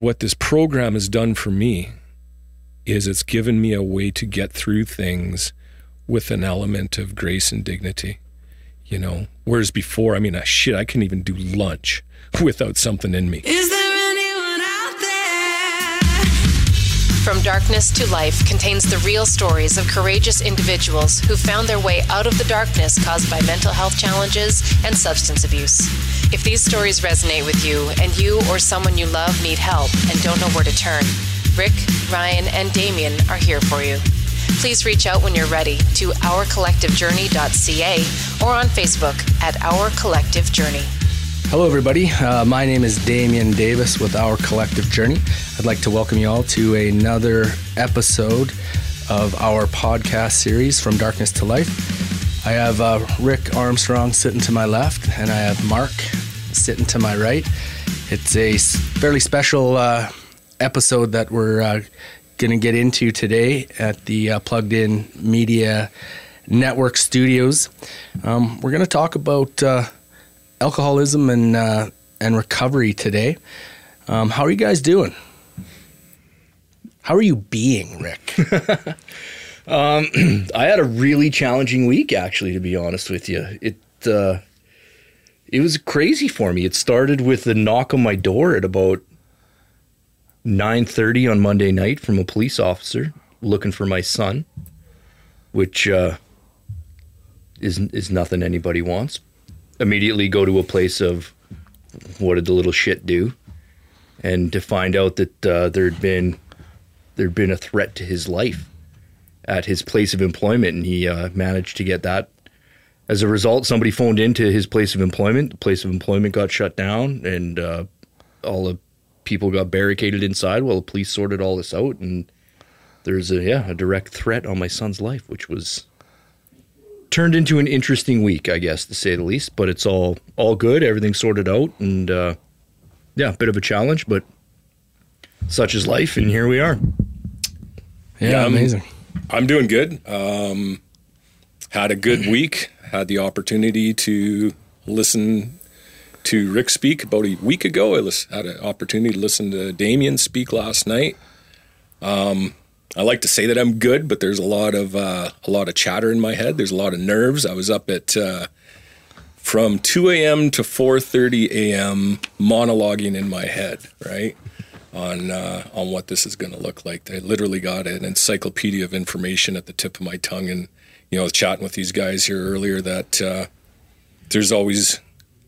what this program has done for me is it's given me a way to get through things with an element of grace and dignity. You know, whereas before, I mean, uh, shit, I couldn't even do lunch without something in me. Is there From Darkness to Life contains the real stories of courageous individuals who found their way out of the darkness caused by mental health challenges and substance abuse. If these stories resonate with you and you or someone you love need help and don't know where to turn, Rick, Ryan, and Damien are here for you. Please reach out when you're ready to ourcollectivejourney.ca or on Facebook at Our Collective Journey. Hello, everybody. Uh, my name is Damian Davis with Our Collective Journey. I'd like to welcome you all to another episode of our podcast series, From Darkness to Life. I have uh, Rick Armstrong sitting to my left, and I have Mark sitting to my right. It's a fairly special uh, episode that we're uh, going to get into today at the uh, Plugged In Media Network Studios. Um, we're going to talk about uh, alcoholism and uh, and recovery today. Um, how are you guys doing? How are you being, Rick? I had a really challenging week, actually, to be honest with you. It uh, it was crazy for me. It started with a knock on my door at about nine thirty on Monday night from a police officer looking for my son, which uh, is is nothing anybody wants. Immediately go to a place of what did the little shit do, and to find out that uh, there'd been there'd been a threat to his life at his place of employment, and he uh, managed to get that. As a result, somebody phoned into his place of employment. The place of employment got shut down, and uh, all the people got barricaded inside while the police sorted all this out. And there's a yeah a direct threat on my son's life, which was turned into an interesting week, I guess to say the least. But it's all all good. Everything's sorted out, and uh, yeah, a bit of a challenge, but such is life, and here we are. Yeah, Yeah, I'm- amazing. I'm doing good. Um, had a good week. Had the opportunity to listen to Rick speak about a week ago. I had an opportunity to listen to Damien speak last night. Um, I like to say that I'm good, but there's a lot of uh, a lot of chatter in my head. There's a lot of nerves. I was up at uh, from 2 a.m. to 4:30 a.m. monologuing in my head, right? on uh, on what this is going to look like. I literally got an encyclopedia of information at the tip of my tongue, and you know, chatting with these guys here earlier that uh, there's always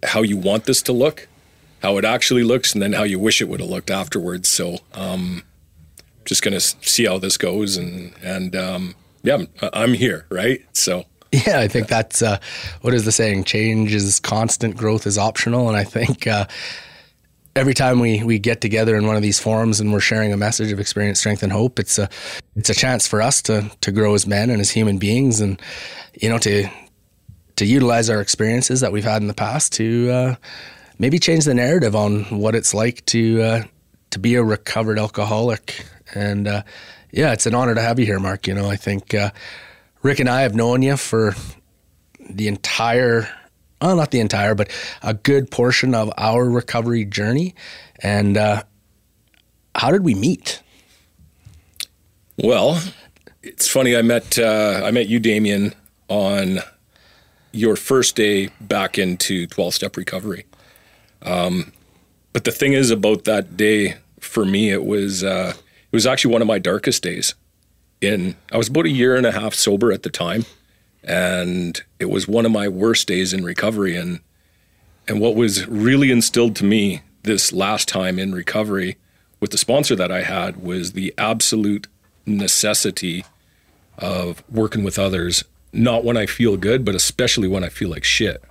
how you want this to look, how it actually looks, and then how you wish it would have looked afterwards. So, um, just going to see how this goes, and and um, yeah, I'm, I'm here, right? So. Yeah, I think that's uh, what is the saying? Change is constant, growth is optional. And I think uh, every time we we get together in one of these forums and we're sharing a message of experience, strength, and hope, it's a it's a chance for us to to grow as men and as human beings, and you know to to utilize our experiences that we've had in the past to uh, maybe change the narrative on what it's like to uh, to be a recovered alcoholic. And uh, yeah, it's an honor to have you here, Mark. You know, I think uh, Rick and I have known you for the entire, well, not the entire, but a good portion of our recovery journey. And uh, how did we meet? Well, it's funny. I met uh, I met you, Damien, on your first day back into twelve step recovery. Um, but the thing is about that day for me, it was uh, it was actually one of my darkest days. In I was about a year and a half sober at the time, and it was one of my worst days in recovery. And and what was really instilled to me this last time in recovery with the sponsor that I had was the absolute necessity of working with others, not when I feel good, but especially when I feel like shit,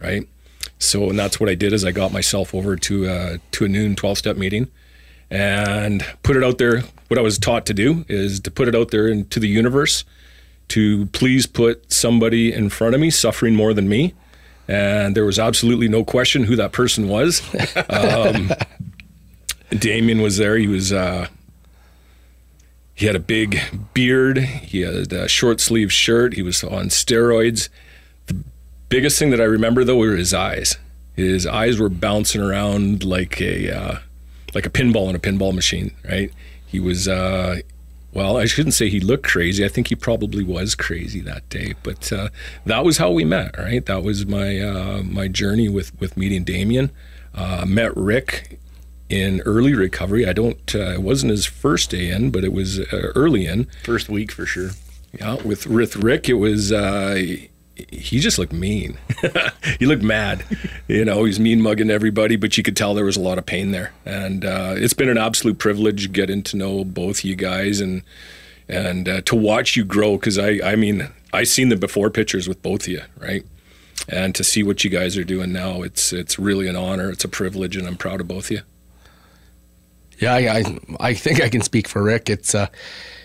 right? So, and that's what I did is I got myself over to uh, to a noon twelve step meeting, and put it out there. What I was taught to do is to put it out there into the universe, to please put somebody in front of me suffering more than me, and there was absolutely no question who that person was. Um, Damien was there. He was. Uh, he had a big beard. He had a short sleeve shirt. He was on steroids. The biggest thing that I remember though were his eyes. His eyes were bouncing around like a uh, like a pinball in a pinball machine, right? He was, uh, well, I shouldn't say he looked crazy. I think he probably was crazy that day, but uh, that was how we met, right? That was my uh, my journey with with meeting Damien. Uh, met Rick in early recovery. I don't. Uh, it wasn't his first day in, but it was uh, early in. First week for sure. Yeah, with with Rick, it was uh, he just looked mean. he looked mad. You know, he's mean mugging everybody, but you could tell there was a lot of pain there. And uh, it's been an absolute privilege getting to know both you guys and and uh, to watch you grow. Because I, I mean, I seen the before pictures with both of you, right? And to see what you guys are doing now, it's it's really an honor. It's a privilege, and I'm proud of both of you. Yeah, I, I, think I can speak for Rick. It's uh,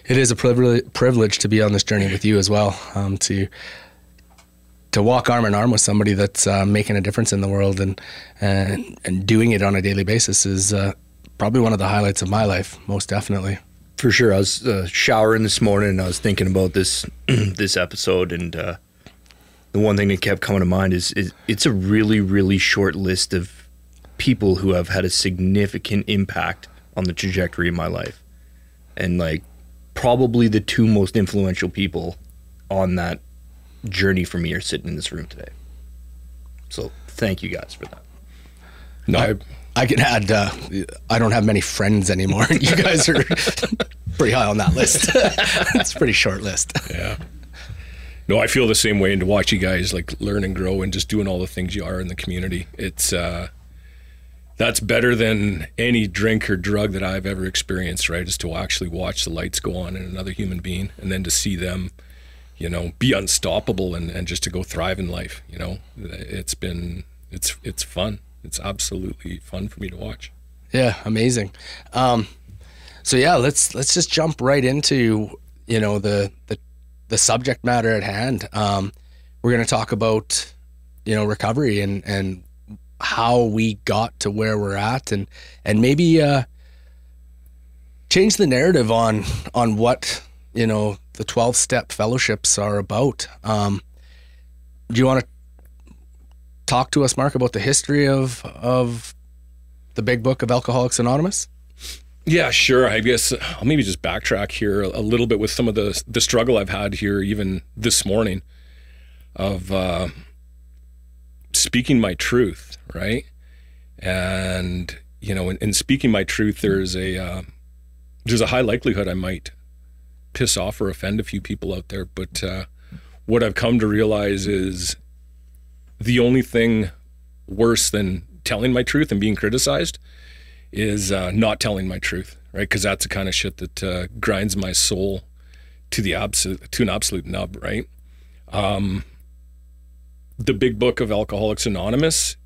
it is a privilege privilege to be on this journey with you as well. Um, to to walk arm in arm with somebody that's uh, making a difference in the world and and and doing it on a daily basis is uh, probably one of the highlights of my life, most definitely. For sure. I was uh, showering this morning and I was thinking about this this episode and uh, the one thing that kept coming to mind is, is it's a really really short list of people who have had a significant impact on the trajectory of my life. And like probably the two most influential people on that journey for me are sitting in this room today. So thank you guys for that. No, I, I can add. Uh, I don't have many friends anymore. You guys are pretty high on that list. it's a pretty short list. Yeah. No, I feel the same way. And to watch you guys like learn and grow and just doing all the things you are in the community, it's uh, that's better than any drink or drug that I've ever experienced. Right, is to actually watch the lights go on in another human being, and then to see them, you know, be unstoppable and, and just to go thrive in life. You know, it's been it's it's fun. It's absolutely fun for me to watch. Yeah, amazing. Um, so yeah, let's let's just jump right into you know the the, the subject matter at hand. Um, we're going to talk about you know recovery and and how we got to where we're at and and maybe uh, change the narrative on on what you know the 12 step fellowships are about. Um, do you want to talk to us, Mark, about the history of of the big book of Alcoholics Anonymous? Yeah, sure. I guess I'll maybe just backtrack here a little bit with some of the the struggle I've had here, even this morning, of uh, speaking my truth, right? And you know, in, in speaking my truth, there's a uh, there's a high likelihood I might piss off or offend a few people out there. But uh, what I've come to realize is the only thing worse than telling my truth and being criticized is uh, not telling my truth, right? Because that's the kind of shit that uh, grinds my soul to the absolute to an absolute nub, right? Um, the big book of Alcoholics Anonymous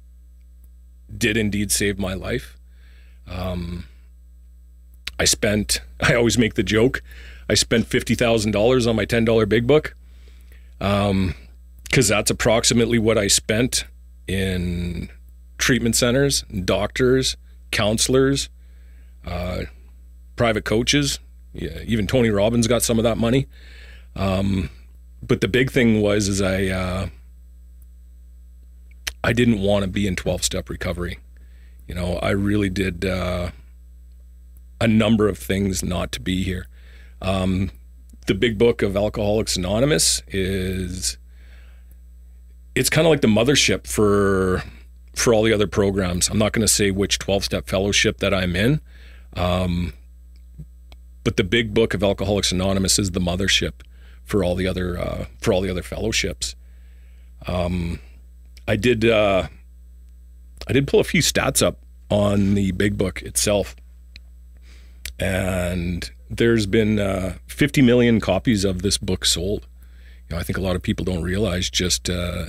did indeed save my life. Um, I spent. I always make the joke. I spent fifty thousand dollars on my ten dollar big book, because um, that's approximately what I spent in treatment centers, doctors, counselors, uh, private coaches. Yeah, even Tony Robbins got some of that money. Um, but the big thing was is I uh, I didn't want to be in twelve step recovery. You know, I really did uh, a number of things not to be here. Um, the big book of Alcoholics Anonymous is it's kind of like the mothership for for all the other programs. I'm not going to say which 12 step fellowship that I'm in, um, but the big book of Alcoholics Anonymous is the mothership for all the other uh, for all the other fellowships. Um, I did uh, I did pull a few stats up on the big book itself, and there's been uh, 50 million copies of this book sold. You know, I think a lot of people don't realize just uh,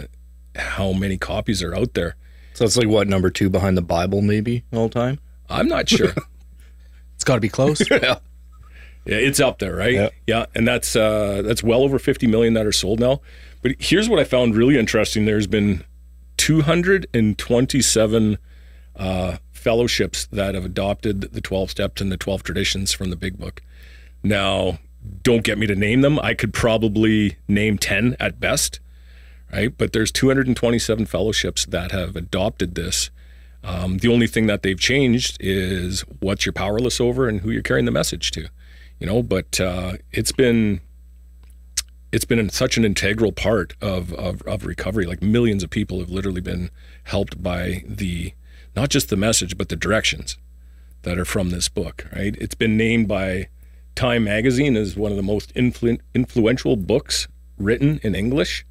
how many copies are out there. So it's like what number two behind the Bible, maybe all time. I'm not sure. It's got to be close. yeah. Yeah, it's up there, right? Yeah. Yeah, and that's uh, that's well over 50 million that are sold now. But here's what I found really interesting: there's been 227 uh, fellowships that have adopted the 12 steps and the 12 traditions from the Big Book. Now, don't get me to name them. I could probably name 10 at best, right? But there's 227 fellowships that have adopted this. Um, the only thing that they've changed is what you're powerless over and who you're carrying the message to, you know. But uh, it's been it's been such an integral part of, of of recovery. Like millions of people have literally been helped by the not just the message but the directions that are from this book. Right? It's been named by Time Magazine as one of the most influ- influential books written in English.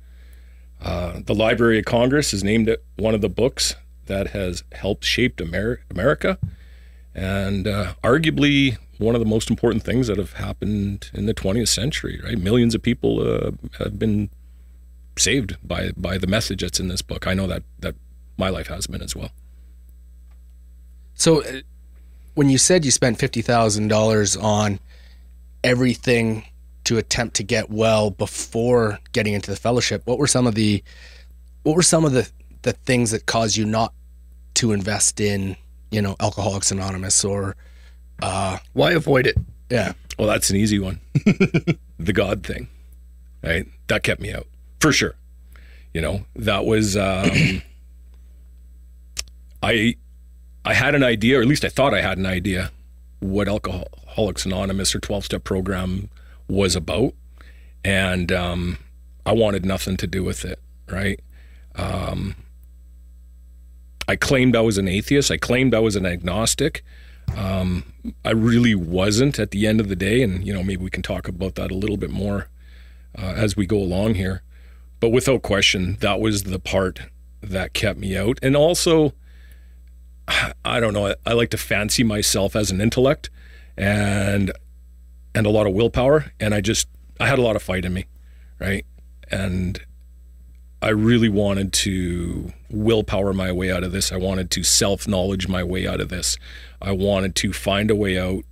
Uh, the Library of Congress has named it one of the books that has helped shape Amer- America, and uh, arguably one of the most important things that have happened in the 20th century. Right, millions of people uh, have been saved by by the message that's in this book. I know that that my life has been as well. So, uh, when you said you spent fifty thousand dollars on everything to attempt to get well before getting into the fellowship, what were some of the what were some of the the things that caused you not to invest in you know Alcoholics Anonymous or uh, Why avoid it? yeah Well, that's an easy one. the God thing, right? That kept me out for sure. You know, that was um, I. I had an idea, or at least I thought I had an idea, what Alcoholics Anonymous or twelve step program was about, and um, I wanted nothing to do with it. Right? Um, I claimed I was an atheist. I claimed I was an agnostic. I really wasn't at the end of the day, and you know maybe we can talk about that a little bit more uh, as we go along here. But without question, that was the part that kept me out, and also, I don't know. I, I like to fancy myself as an intellect, and and a lot of willpower, and I just I had a lot of fight in me, right, and I really wanted to willpower my way out of this. I wanted to self knowledge my way out of this. I wanted to find a way out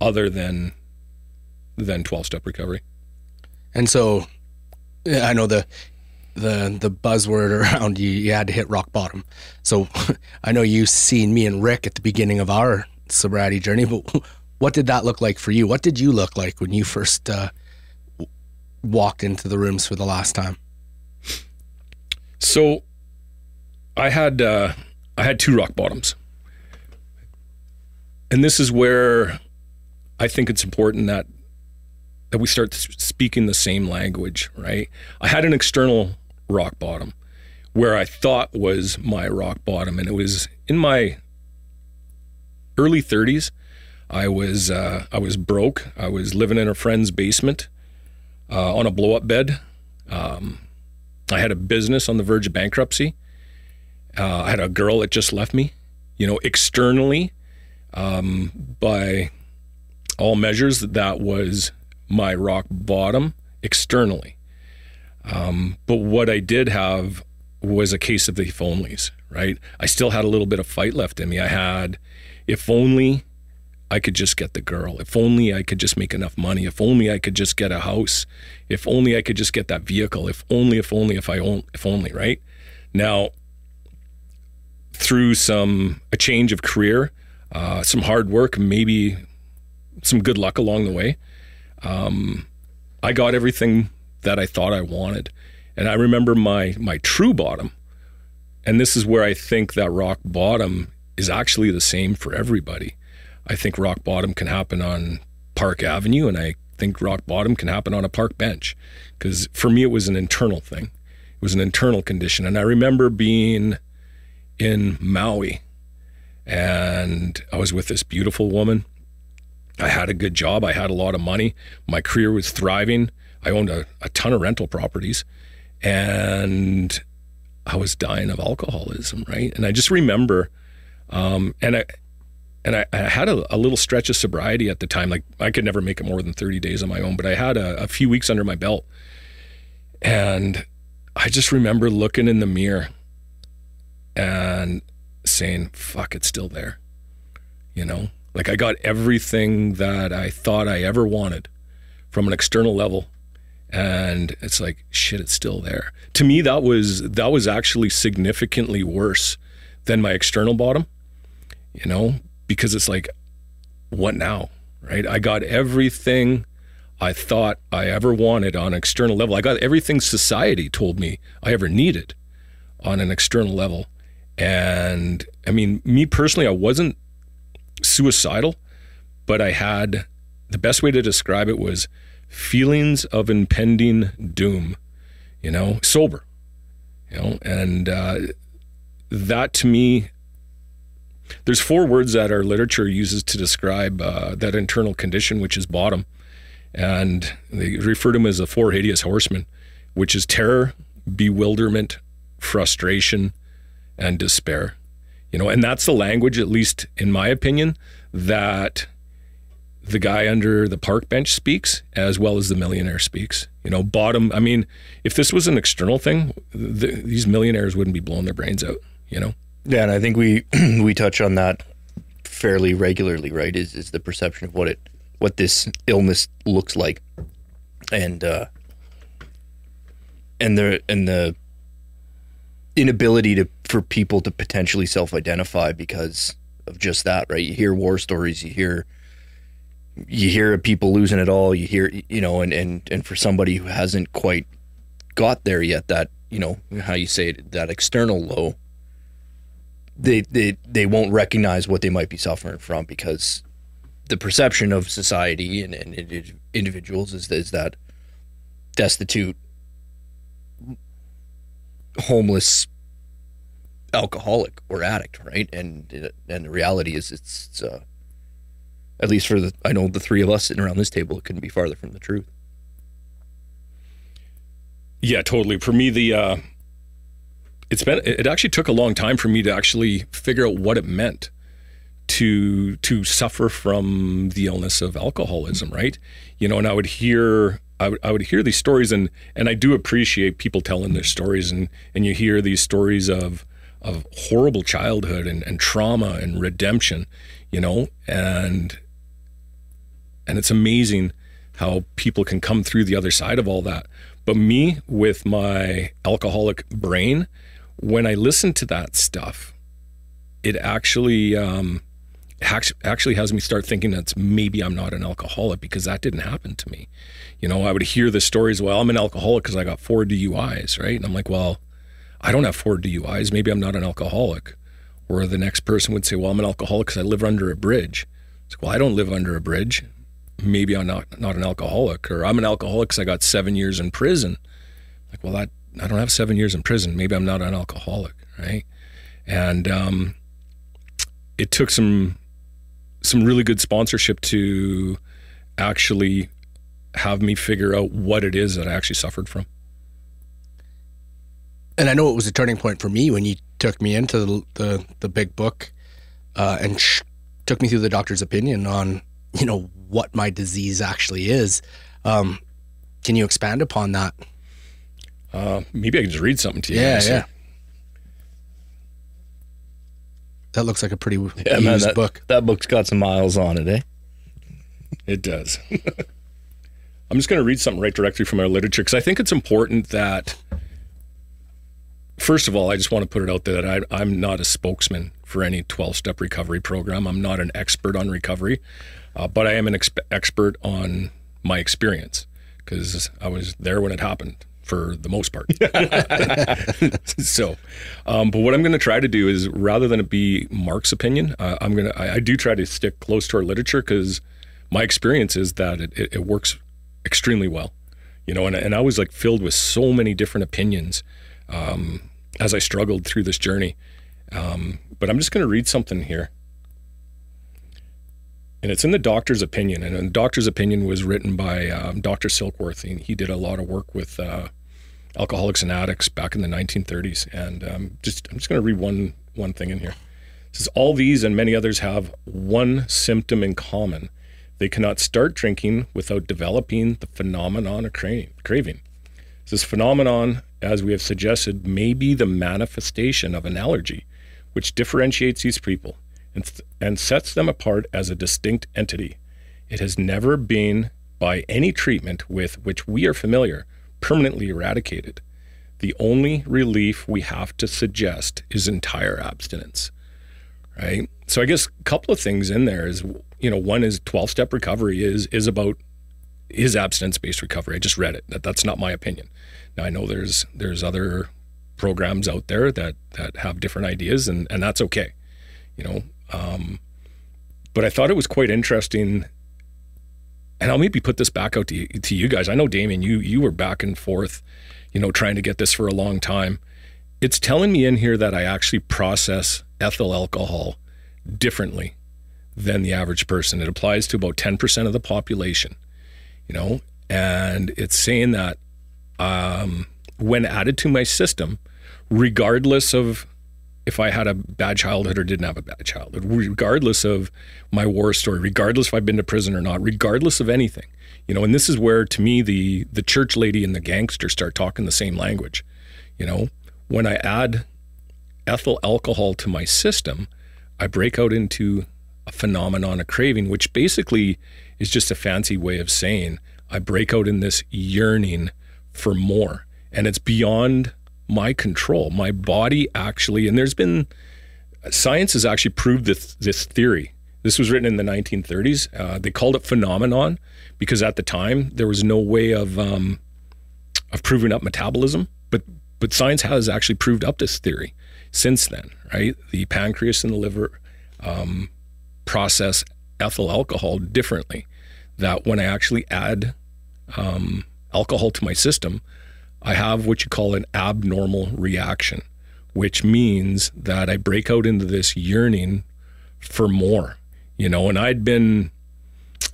other than than 12 step recovery. And so I know the the the buzzword around you you had to hit rock bottom. So I know you've seen me and Rick at the beginning of our sobriety journey, but what did that look like for you? What did you look like when you first uh, walked into the rooms for the last time? So I had uh, I had two rock bottoms. And this is where I think it's important that that we start speaking the same language, right? I had an external rock bottom where I thought was my rock bottom, and it was in my early 30s. I was uh, I was broke. I was living in a friend's basement uh, on a blow up bed. Um, I had a business on the verge of bankruptcy. Uh, I had a girl that just left me. You know, externally, um, by all measures, that was my rock bottom externally. Um, but what I did have was a case of the if onlys, right? I still had a little bit of fight left in me. I had, if only I could just get the girl, if only I could just make enough money, if only I could just get a house, if only I could just get that vehicle, if only, if only, if I own, if only, right? Now, through some a change of career, uh, some hard work, maybe some good luck along the way, um, I got everything that I thought I wanted. And I remember my my true bottom, and this is where I think that rock bottom is actually the same for everybody. I think rock bottom can happen on Park Avenue, and I think rock bottom can happen on a park bench. Because for me, it was an internal thing. It was an internal condition. And I remember being in Maui, and I was with this beautiful woman. I had a good job. I had a lot of money. My career was thriving. I owned a, a ton of rental properties, and I was dying of alcoholism, right? And I just remember, um, and I and I, I had a, a little stretch of sobriety at the time. Like I could never make it more than 30 days on my own, but I had a, a few weeks under my belt. And I just remember looking in the mirror and saying, fuck, it's still there. You know, like I got everything that I thought I ever wanted from an external level. And it's like, shit, it's still there. To me, that was that was actually significantly worse than my external bottom, you know, because it's like, what now? Right? I got everything I thought I ever wanted on external level. I got everything society told me I ever needed on an external level. And I mean, me personally, I wasn't suicidal, but I had the best way to describe it was feelings of impending doom, you know, sober, you know, and uh, that to me, there's four words that our literature uses to describe uh, that internal condition, which is bottom. And they refer to them as the four hideous horsemen, which is terror, bewilderment, frustration, and despair. You know, and that's the language, at least in my opinion, that the guy under the park bench speaks as well as the millionaire speaks. You know, bottom. I mean, if this was an external thing, the, these millionaires wouldn't be blowing their brains out. You know. Yeah, and I think we we touch on that fairly regularly, right? Is is the perception of what it what this illness looks like, and uh, and the and the inability to for people to potentially self identify because of just that, right? You hear war stories, you hear you hear of people losing it all, you hear you know, and and and for somebody who hasn't quite got there yet, that you know how you say it, that external low they they they won't recognize what they might be suffering from because the perception of society and, and individuals is, is that destitute, homeless, alcoholic or addict, right? And and the reality is it's, it's uh, at least for the I know the three of us sitting around this table, it couldn't be farther from the truth. Yeah, totally. For me, the uh, it's been it actually took a long time for me to actually figure out what it meant to to suffer from the illness of alcoholism right you know and i would hear I would, I would hear these stories and and i do appreciate people telling their stories and and you hear these stories of of horrible childhood and, and trauma and redemption you know and and it's amazing how people can come through the other side of all that but me with my alcoholic brain when I listen to that stuff, it actually um, actually has me start thinking that maybe I'm not an alcoholic because that didn't happen to me. You know, I would hear the stories. Well, I'm an alcoholic because I got four DUIs, right? And I'm like, well, I don't have four DUIs. Maybe I'm not an alcoholic. Or the next person would say, well, I'm an alcoholic because I live under a bridge. It's like, well, I don't live under a bridge. Maybe I'm not not an alcoholic. Or I'm an alcoholic because I got seven years in prison. Like, well, that I don't have seven years in prison. Maybe I'm not an alcoholic, right? And um, it took some some really good sponsorship to actually have me figure out what it is that I actually suffered from. And I know it was a turning point for me when you took me into the the, the big book uh, and sh- took me through the doctor's opinion on you know what my disease actually is. Um, can you expand upon that? Uh, maybe I can just read something to you. Yeah, yeah. That looks like a pretty Yeah, used man, that book. that book's got some miles on it, eh? It does. I'm just going to read something right directly from our literature because I think it's important that, first of all, I just want to put it out there that I, I'm not a spokesman for any 12 step recovery program. I'm not an expert on recovery, uh, but I am an exp- expert on my experience because I was there when it happened for the most part. so, um, but what I'm going to try to do is rather than it be Mark's opinion, uh, I'm going to, I, I do try to stick close to our literature because my experience is that it, it, it works extremely well, you know, and, and I was like filled with so many different opinions um, as I struggled through this journey. Um, but I'm just going to read something here. And it's in the doctor's opinion. And the doctor's opinion was written by um, Dr. Silkworth. And he did a lot of work with uh, alcoholics and addicts back in the 1930s. And um, just I'm just going to read one one thing in here. It says all these and many others have one symptom in common. They cannot start drinking without developing the phenomenon of cra- craving. This phenomenon, as we have suggested, may be the manifestation of an allergy, which differentiates these people and, and sets them apart as a distinct entity. It has never been, by any treatment with which we are familiar, permanently eradicated. The only relief we have to suggest is entire abstinence. Right? So I guess a couple of things in there is you know, one is 12 step recovery is is about is abstinence based recovery. I just read it. That that's not my opinion. Now I know there's there's other programs out there that that have different ideas, and and that's okay, you know. Um, but I thought it was quite interesting, and I'll maybe put this back out to you, to you guys. I know Damien, you you were back and forth, you know, trying to get this for a long time. It's telling me in here that I actually process ethyl alcohol differently than the average person. It applies to about 10% of the population, you know, and it's saying that um, when added to my system, regardless of if I had a bad childhood or didn't have a bad childhood, regardless of my war story, regardless if I've been to prison or not, regardless of anything, you know, and this is where to me the the church lady and the gangster start talking the same language. You know, when I add ethyl alcohol to my system, I break out into a phenomenon a craving, which basically is just a fancy way of saying I break out in this yearning for more. And it's beyond my control. My body actually, and there's been science has actually proved this, this theory. This was written in the 1930s. Uh, they called it phenomenon because at the time there was no way of um, of proving up metabolism. But but science has actually proved up this theory since then. Right, the pancreas and the liver um, process ethyl alcohol differently. That when I actually add um, alcohol to my system, I have what you call an abnormal reaction, which means that I break out into this yearning for more, you know, and I'd been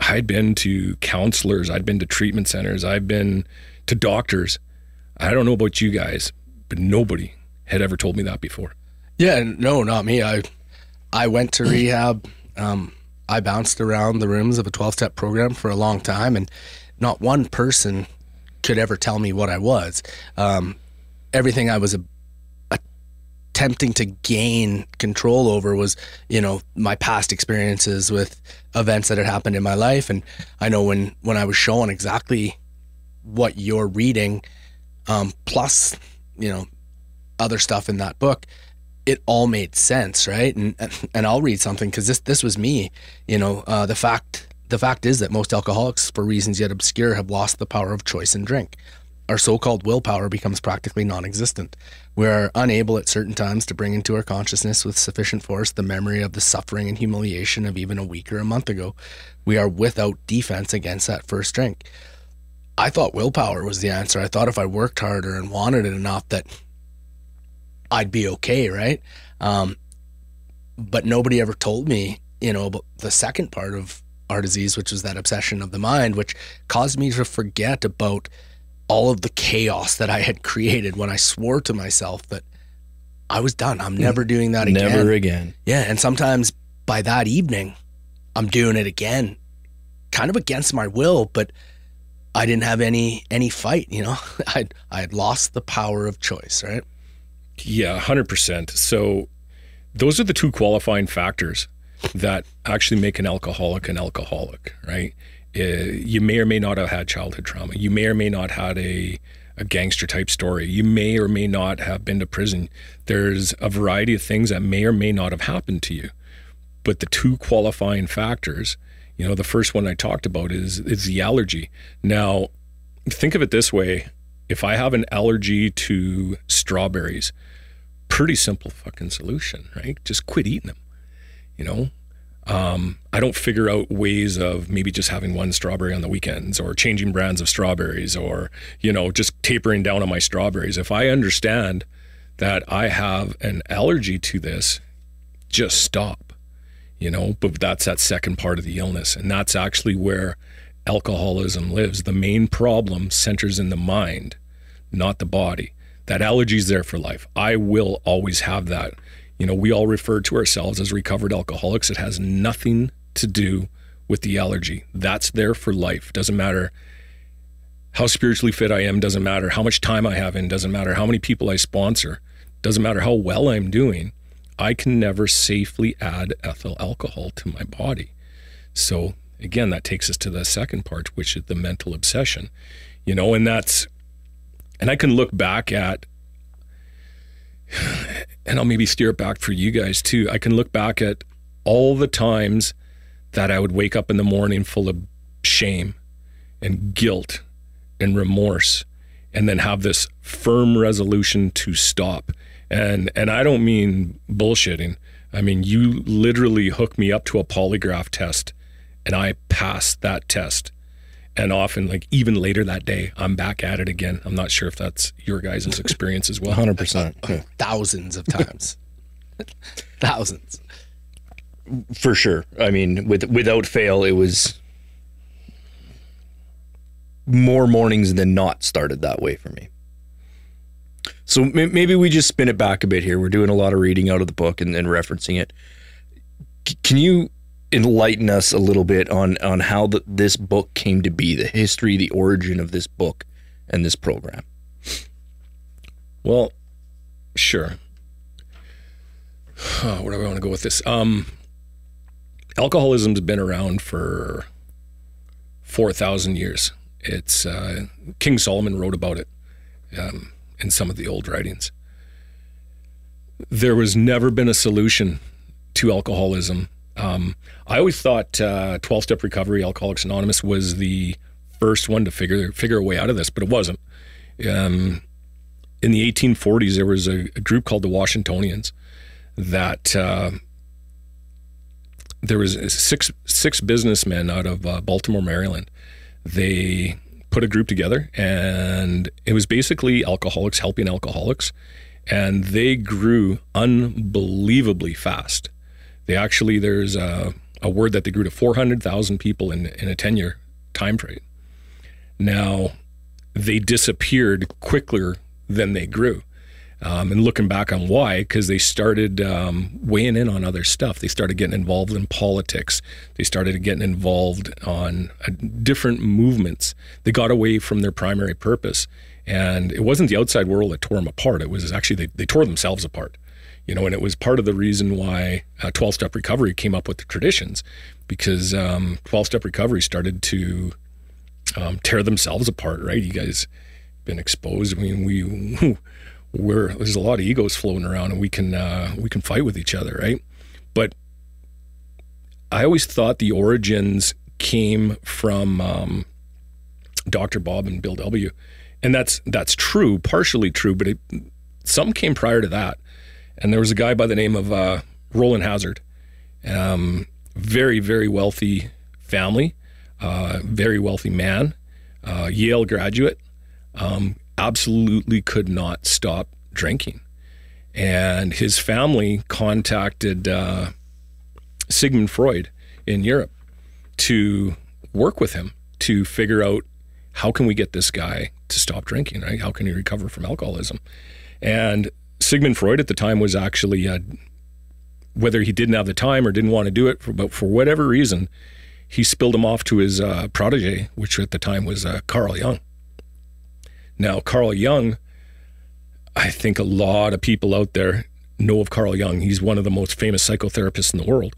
I'd been to counselors, I'd been to treatment centers, I've been to doctors. I don't know about you guys, but nobody had ever told me that before. Yeah, no, not me. I I went to rehab. Um, I bounced around the rooms of a 12 step program for a long time, and not one person could ever tell me what I was. Um, everything I was a, attempting to gain control over was, you know, my past experiences with events that had happened in my life. And I know when, when I was shown exactly what you're reading, um, plus, you know, other stuff in that book, it all made sense, right? And and I'll read something because this this was me. You know, uh, the fact the fact is that most alcoholics, for reasons yet obscure, have lost the power of choice in drink. Our so-called willpower becomes practically non-existent. We are unable at certain times to bring into our consciousness with sufficient force the memory of the suffering and humiliation of even a week or a month ago. We are without defense against that first drink. I thought willpower was the answer. I thought if I worked harder and wanted it enough that I'd be okay, right? Um, but nobody ever told me, you know, about the second part of our disease, which was that obsession of the mind, which caused me to forget about all of the chaos that I had created when I swore to myself that I was done. I'm hmm. never doing that again. Never again. Yeah, and sometimes by that evening, I'm doing it again, kind of against my will, but I didn't have any any fight. You know, I I had lost the power of choice. Right. Yeah, 100%. So those are the two qualifying factors that actually make an alcoholic an alcoholic, right? Uh, you may or may not have had childhood trauma. You may or may not had a a gangster type story. You may or may not have been to prison. There's a variety of things that may or may not have happened to you. But the two qualifying factors, you know, the first one I talked about is is the allergy. Now, think of it this way: if I have an allergy to strawberries, pretty simple fucking solution, right? Just quit eating them. You know, um, I don't figure out ways of maybe just having one strawberry on the weekends or changing brands of strawberries or, you know, just tapering down on my strawberries. If I understand that I have an allergy to this, just stop, you know, but that's that second part of the illness. And that's actually where alcoholism lives. The main problem centers in the mind, not the body. That allergy is there for life. I will always have that. You know, we all refer to ourselves as recovered alcoholics. It has nothing to do with the allergy. That's there for life. Doesn't matter how spiritually fit I am, doesn't matter how much time I have in, doesn't matter how many people I sponsor, doesn't matter how well I'm doing. I can never safely add ethyl alcohol to my body. So, again, that takes us to the second part, which is the mental obsession. You know, and that's, and I can look back at and I'll maybe steer it back for you guys too. I can look back at all the times that I would wake up in the morning full of shame and guilt and remorse and then have this firm resolution to stop. And and I don't mean bullshitting. I mean you literally hook me up to a polygraph test and I passed that test. And often like even later that day I'm back at it again. I'm not sure if that's your guys' experience as well. 100%. Thousands of times. Thousands. for sure. I mean, with without fail, it was more mornings than not started that way for me. So may- maybe we just spin it back a bit here. We're doing a lot of reading out of the book and, and referencing it. C- can you enlighten us a little bit on on how the, this book came to be, the history, the origin of this book and this program? Well, sure. Oh, where do I want to go with this? Um, alcoholism's been around for four thousand years. It's uh, King Solomon wrote about it um, in some of the old writings. There was never been a solution to alcoholism. Um, I always thought uh, Twelve Step Recovery, Alcoholics Anonymous, was the first one to figure figure a way out of this, but it wasn't. Um, in the 1840s, there was a, a group called the Washingtonians that uh, there was six six businessmen out of uh, Baltimore, Maryland. They put a group together, and it was basically alcoholics helping alcoholics, and they grew unbelievably fast. They actually there's a, a word that they grew to 400,000 people in in a 10 year time frame. Now they disappeared quicker than they grew. Um, and looking back on why, because they started um, weighing in on other stuff. They started getting involved in politics. They started getting involved on uh, different movements. They got away from their primary purpose. And it wasn't the outside world that tore them apart. It was actually, they, they tore themselves apart. You know, and it was part of the reason why 12 step recovery came up with the traditions because 12 step recovery started to um, tear themselves apart, right? You guys been exposed. I mean, we we're there's a lot of egos floating around, and we can uh, we can fight with each other, right? But I always thought the origins came from um, Dr. Bob and Bill W, and that's that's true, partially true, but it, some came prior to that. And there was a guy by the name of uh, Rowland Hazard, um, very very wealthy family, uh, very wealthy man, uh, Yale graduate um, absolutely could not stop drinking. And his family contacted uh, Sigmund Freud in Europe to work with him to figure out how can we get this guy to stop drinking, right? How can he recover from alcoholism? And Sigmund Freud at the time was actually, uh, whether he didn't have the time or didn't want to do it, for, but for whatever reason, he spilled him off to his uh, protege, which at the time was uh, Carl Jung. Now, Carl Jung, I think a lot of people out there know of Carl Jung. He's one of the most famous psychotherapists in the world.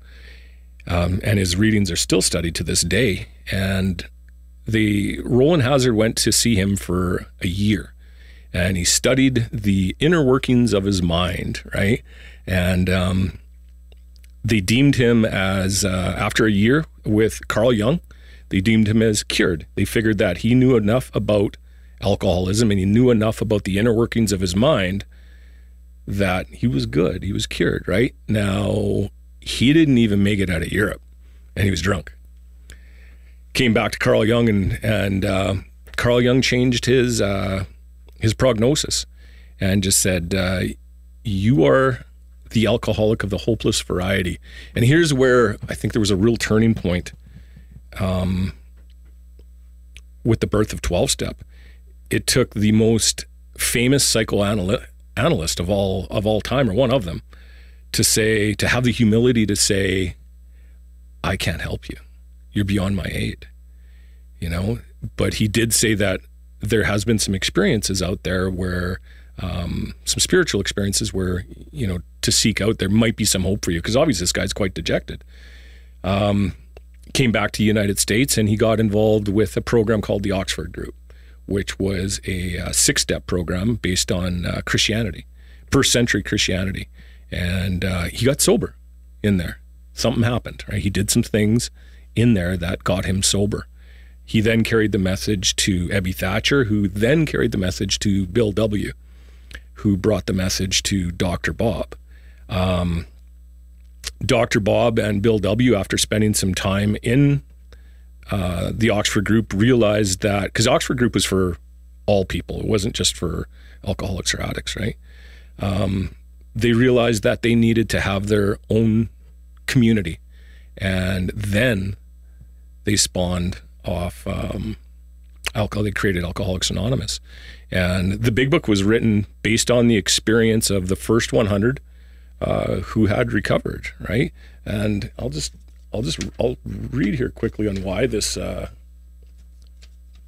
Um, and his readings are still studied to this day. And the Rowland Hazard went to see him for a year and he studied the inner workings of his mind, right? And um, they deemed him as, uh, after a year with Carl Jung, they deemed him as cured. They figured that he knew enough about alcoholism and he knew enough about the inner workings of his mind that he was good. He was cured, right? Now, he didn't even make it out of Europe and he was drunk. Came back to Carl Jung and, and uh, Carl Jung changed his, uh, his prognosis and just said, uh, You are the alcoholic of the hopeless variety. And here's where I think there was a real turning point um, with the birth of 12 step it took the most famous psychoanalyst of all of all time, or one of them, to say to have the humility to say, "I can't help you. You're beyond my aid." You know, but he did say that there has been some experiences out there where um, some spiritual experiences where you know to seek out there might be some hope for you because obviously this guy's quite dejected. Um, came back to the United States and he got involved with a program called the Oxford Group which was a, uh six step program based on uh, Christianity, first century Christianity. And uh, he got sober in there. Something happened, right? He did some things in there that got him sober. He then carried the message to Ebby Thatcher, who then carried the message to Bill W., who brought the message to Dr. Bob. Um, Dr. Bob and Bill W., after spending some time in uh, the Oxford group, realized that because Oxford group was for all people, it wasn't just for alcoholics or addicts, right? Um, they realized that they needed to have their own community. And then they spawned off um, alcohol. They created Alcoholics Anonymous, and the big book was written based on the experience of the first 100 uh, who had recovered. Right, and I'll just I'll just I'll read here quickly on why this uh,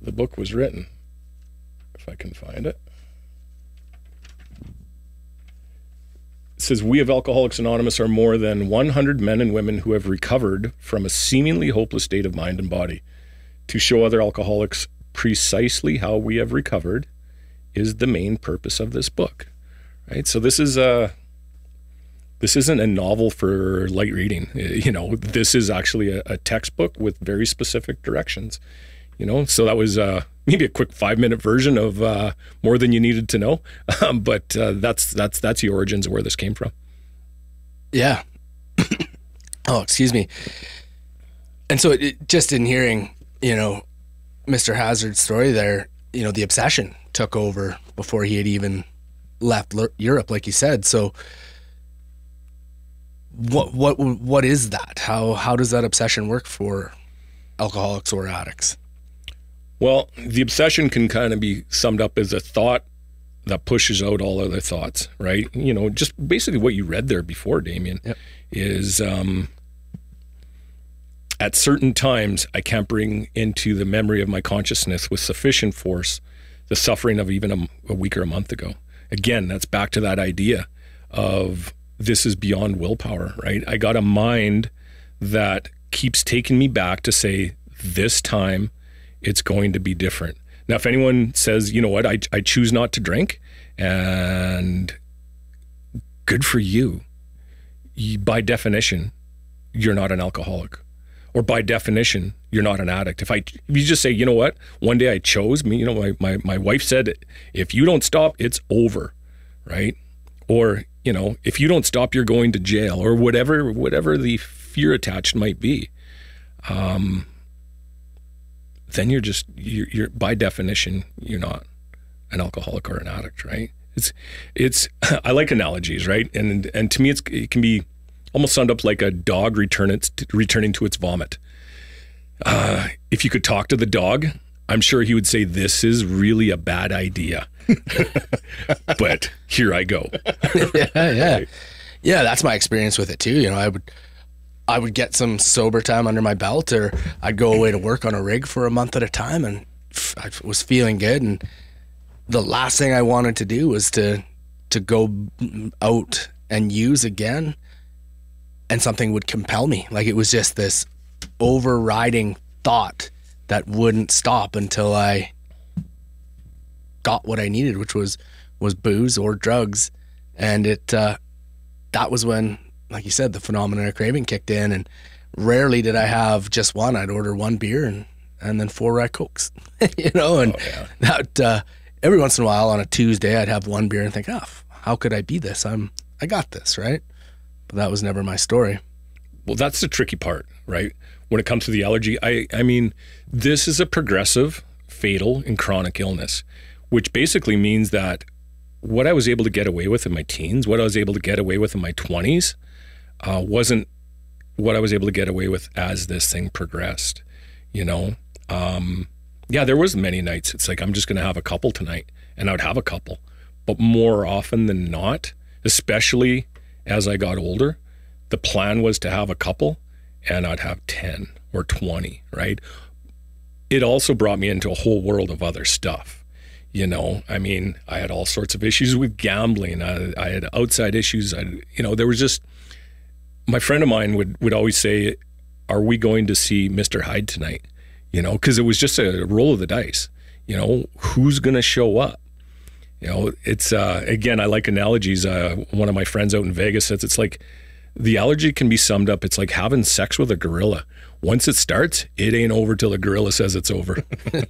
the book was written, if I can find it. It says we of Alcoholics Anonymous are more than 100 men and women who have recovered from a seemingly hopeless state of mind and body. To show other alcoholics precisely how we have recovered is the main purpose of this book. Right? So this is a this isn't a novel for light reading. You know, this is actually a, a textbook with very specific directions. You know, so that was uh, maybe a quick five minute version of uh, more than you needed to know. Um, but uh, that's that's that's the origins of where this came from. Yeah. oh, excuse me. And so, it, just in hearing, you know, Mr. Hazard's story there, you know, the obsession took over before he had even left Europe, like you said. So, what what what is that? How how does that obsession work for alcoholics or addicts? Well, the obsession can kind of be summed up as a thought that pushes out all other thoughts, right? You know, just basically what you read there before, Damien, Yep. is um, at certain times I can't bring into the memory of my consciousness with sufficient force the suffering of even a, a week or a month ago. Again, that's back to that idea of this is beyond willpower, right? I got a mind that keeps taking me back to say, this time it's going to be different. Now, if anyone says, you know what, I, I choose not to drink, and good for you. you. By definition, you're not an alcoholic. Or by definition, you're not an addict. If I if you just say, you know what, one day I chose me, you know, my, my, my wife said, if you don't stop, it's over, right? Or, you know, if you don't stop, you're going to jail, or whatever whatever the fear attached might be. Um, then you're just you're, you're by definition you're not an alcoholic or an addict, right? It's it's I like analogies, right? And and to me, it's it can be almost summed up like a dog return returning to its vomit. Uh, if you could talk to the dog, I'm sure he would say this is really a bad idea. but here I go. yeah, yeah, yeah. That's my experience with it too. You know, I would, I would get some sober time under my belt, or I'd go away to work on a rig for a month at a time, and I was feeling good. And the last thing I wanted to do was to to go out and use again, and something would compel me. Like it was just this overriding thought that wouldn't stop until I got what I needed, which was was booze or drugs, and it uh, that was when, like you said, the phenomenon of craving kicked in, and rarely did I have just one. I'd order one beer and and then four Red Cokes, you know, and that uh, every once in a while on a Tuesday I'd have one beer and think, oh, how could I be this? I'm I got this right, but that was never my story. Well, that's the tricky part, right? When it comes to the allergy, I I mean, this is a progressive, fatal, and chronic illness, which basically means that what I was able to get away with in my teens, what I was able to get away with in my twenties, uh, wasn't what I was able to get away with as this thing progressed. You know, um, yeah, there was many nights. It's like I'm just going to have a couple tonight, and I'd have a couple, but more often than not, especially as I got older, the plan was to have a couple, and I'd have ten or twenty. Right. It also brought me into a whole world of other stuff. You know, I mean, I had all sorts of issues with gambling. I, I had outside issues. I, you know, there was just my friend of mine would would always say, "Are we going to see Mr. Hyde tonight?" You know, because it was just a roll of the dice. You know, who's going to show up? You know, it's uh, again, I like analogies. Uh, one of my friends out in Vegas says it's like the allergy can be summed up. It's like having sex with a gorilla. once it starts, it ain't over till the gorilla says it's over.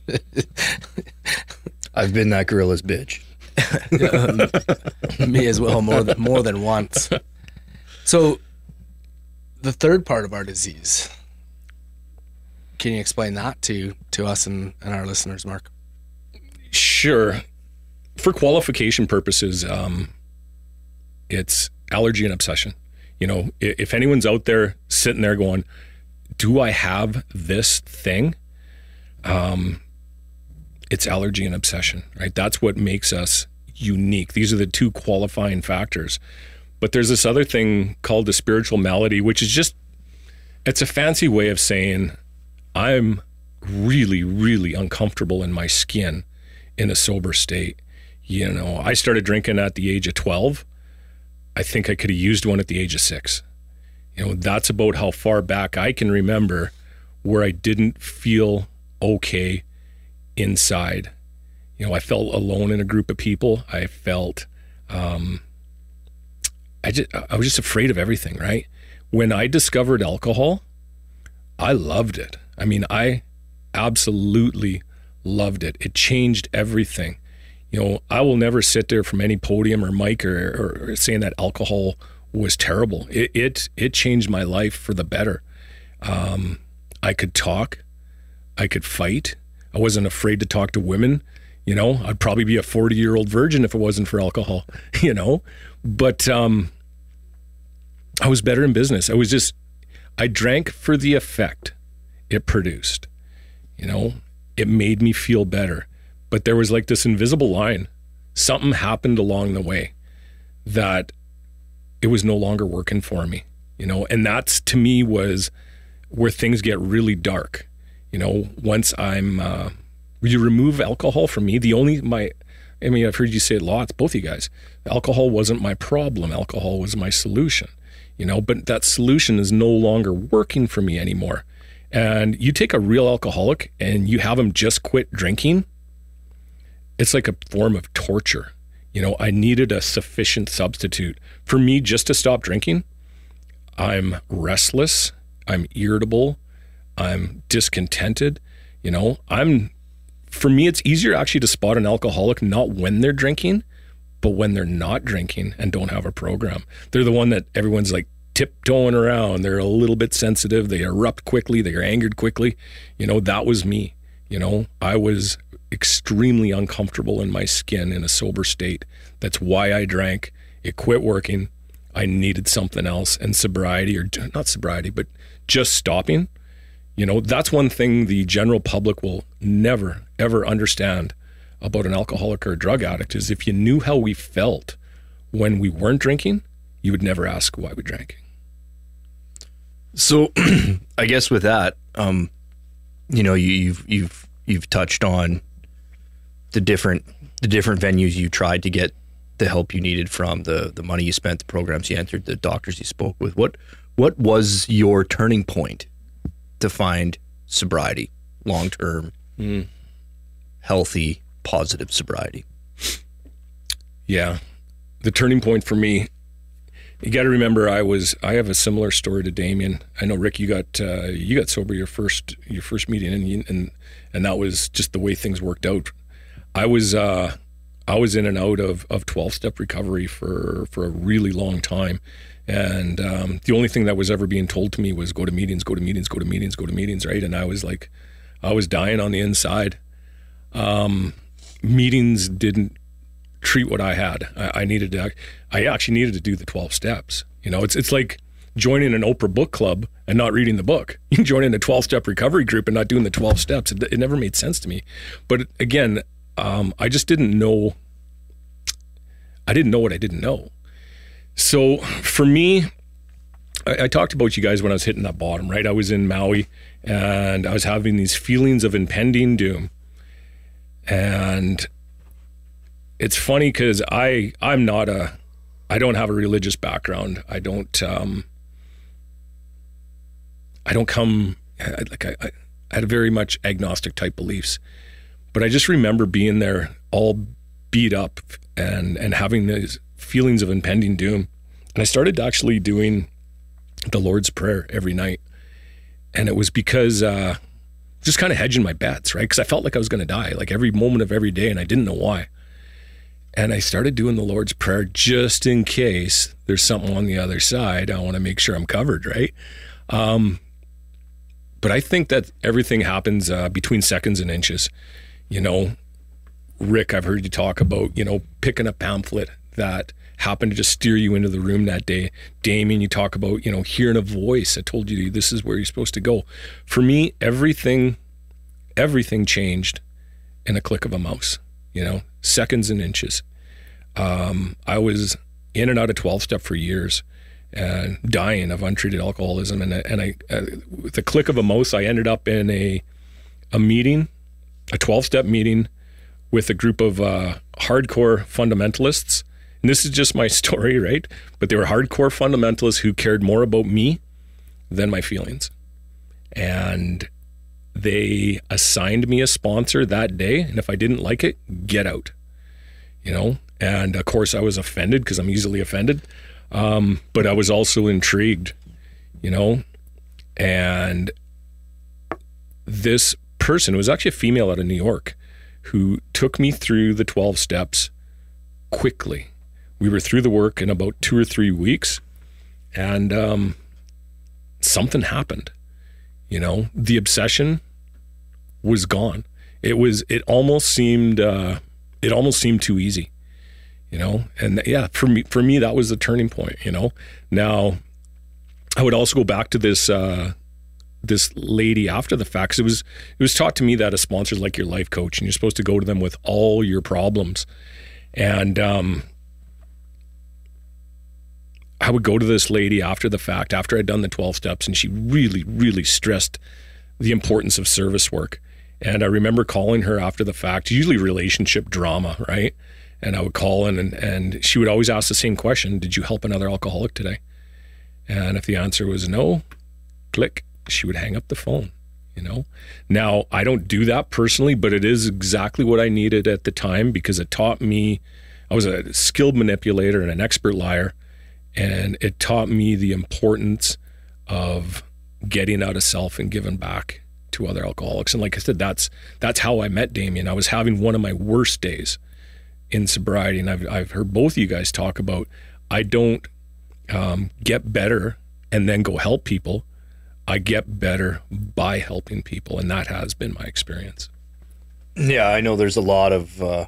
I've been that gorilla's bitch. Me as well, more than more than once. So, the third part of our disease. Can you explain that to to us and, and our listeners, Mark? Sure. For qualification purposes, um, it's allergy and obsession. You know, i- if anyone's out there sitting there going, "Do I have this thing?" Um, it's allergy and obsession, right? That's what makes us unique. These are the two qualifying factors. But there's this other thing called the spiritual malady, which is just it's a fancy way of saying I'm really, really uncomfortable in my skin in a sober state. You know, I started drinking at the age of 12. I think I could have used one at the age of six. You know, that's about how far back I can remember where I didn't feel okay inside. You know, I felt alone in a group of people. I felt, um, I just, I was just afraid of everything, right? When I discovered alcohol, I loved it. I mean, I absolutely loved it. It changed everything. You know, I will never sit there from any podium or mic or, or, or saying that alcohol was terrible. It, it it changed my life for the better. Um, I could talk, I could fight. I wasn't afraid to talk to women. You know, I'd probably be a forty year old virgin if it wasn't for alcohol. You know, but um, I was better in business. I was just I drank for the effect it produced. You know, it made me feel better. But there was like this invisible line. Something happened along the way that it was no longer working for me, you know, and that's to me was where things get really dark. You know, once I'm, uh, you remove alcohol from me, the only, my, I mean, I've heard you say it lots, both you guys. Alcohol wasn't my problem. Alcohol was my solution, you know, but that solution is no longer working for me anymore. And you take a real alcoholic and you have them just quit drinking, it's like a form of torture. You know, I needed a sufficient substitute. For me, just to stop drinking, I'm restless, I'm irritable, I'm discontented. You know, I'm, for me, it's easier actually to spot an alcoholic not when they're drinking, but when they're not drinking and don't have a program. They're the one that everyone's like tiptoeing around. They're a little bit sensitive. They erupt quickly. They are angered quickly. You know, that was me. You know, I was extremely uncomfortable in my skin in a sober state. That's why I drank. It quit working. I needed something else. And sobriety, or not sobriety, but just stopping, you know, that's one thing the general public will never, ever understand about an alcoholic or a drug addict is if you knew how we felt when we weren't drinking, you would never ask why we drank. So, I guess with that, um, you know, you, you've you've you've touched on the different the different venues you tried to get the help you needed from, the the money you spent, the programs you entered, the doctors you spoke with. What what was your turning point to find sobriety, long term, healthy, positive sobriety? Yeah. The turning point for me, you got to remember I was I have a similar story to Damien. I know Rick you got uh, you got sober your first your first meeting and you, and and that was just the way things worked out. I was uh I was in and out of of 12 step recovery for for a really long time. And um, the only thing that was ever being told to me was go to meetings, go to meetings, go to meetings, go to meetings, right? And I was like, I was dying on the inside. Um, meetings didn't treat what I had. I, I needed to. I actually needed to do the twelve steps. You know, it's it's like joining an Oprah book club and not reading the book. You can join in a twelve step recovery group and not doing the twelve steps. It, it never made sense to me. But again, um, I just didn't know. I didn't know what I didn't know. So for me, I, I talked about you guys when I was hitting that bottom. Right, I was in Maui and I was having these feelings of impending doom, and it's funny because I I'm not a I don't have a religious background. I don't um I don't come I- like I, I I had very much agnostic type beliefs, but I just remember being there all beat up and and having these feelings of impending doom, and I started actually doing the Lord's Prayer every night, and it was because uh, just kind of hedging my bets, right? Because I felt like I was going to die, like every moment of every day, and I didn't know why. And I started doing the Lord's Prayer just in case there's something on the other side. I want to make sure I'm covered, right? Um, but I think that everything happens uh, between seconds and inches. You know, Rick, I've heard you talk about, you know, picking a pamphlet that happened to just steer you into the room that day. Damien, you talk about, you know, hearing a voice that told you this is where you're supposed to go. For me, everything, everything changed in a click of a mouse, you know, seconds and inches. Um, I was in and out of 12 step for years and dying of untreated alcoholism. And, and I, uh, with the click of a mouse, I ended up in a, a meeting, a 12 step meeting with a group of uh, hardcore fundamentalists. And this is just my story, right? But they were hardcore fundamentalists who cared more about me than my feelings. And they assigned me a sponsor that day. And if I didn't like it, get out, you know? And of course, I was offended because I'm easily offended. Um, but I was also intrigued, you know? And this person, it was actually a female out of New York, who took me through the 12 steps quickly. We were through the work in about two or three weeks, and um, something happened. You know, the obsession was gone. It was. It almost seemed. Uh, it almost seemed too easy. You know, and yeah, for me, for me, that was the turning point. You know, now I would also go back to this. Uh, this lady after the fact it was it was taught to me that a sponsor's like your life coach and you're supposed to go to them with all your problems. And um I would go to this lady after the fact after I'd done the 12 steps and she really really stressed the importance of service work. And I remember calling her after the fact usually relationship drama right? And I would call in and, and she would always ask the same question did you help another alcoholic today? And if the answer was no click she would hang up the phone you know? Now i don't do that personally but it is exactly what i needed at the time because it taught me i was a skilled manipulator and an expert liar and it taught me the importance of getting out of self and giving back to other alcoholics. And like i said that's that's how i met damien. I was having one of my worst days in sobriety and i've, I've heard both of you guys talk about i don't um, get better and then go help people I get better by helping people, and that has been my experience. Yeah, I know there's a lot of, uh,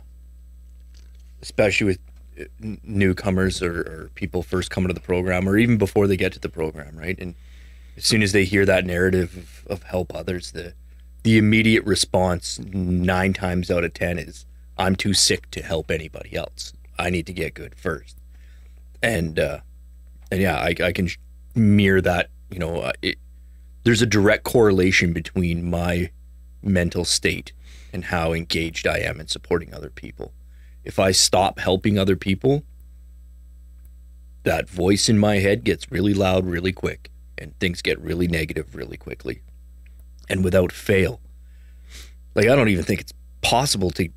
especially with uh, newcomers or, or people first coming to the program, or even before they get to the program, right? And as soon as they hear that narrative of, of help others, the the immediate response nine times out of ten is, "I'm too sick to help anybody else. I need to get good first. And uh, and yeah, I, I can mirror that. You know, uh, it, there's a direct correlation between my mental state and how engaged I am in supporting other people. If I stop helping other people, that voice in my head gets really loud really quick and things get really negative really quickly. And without fail. Like I don't even think it's possible to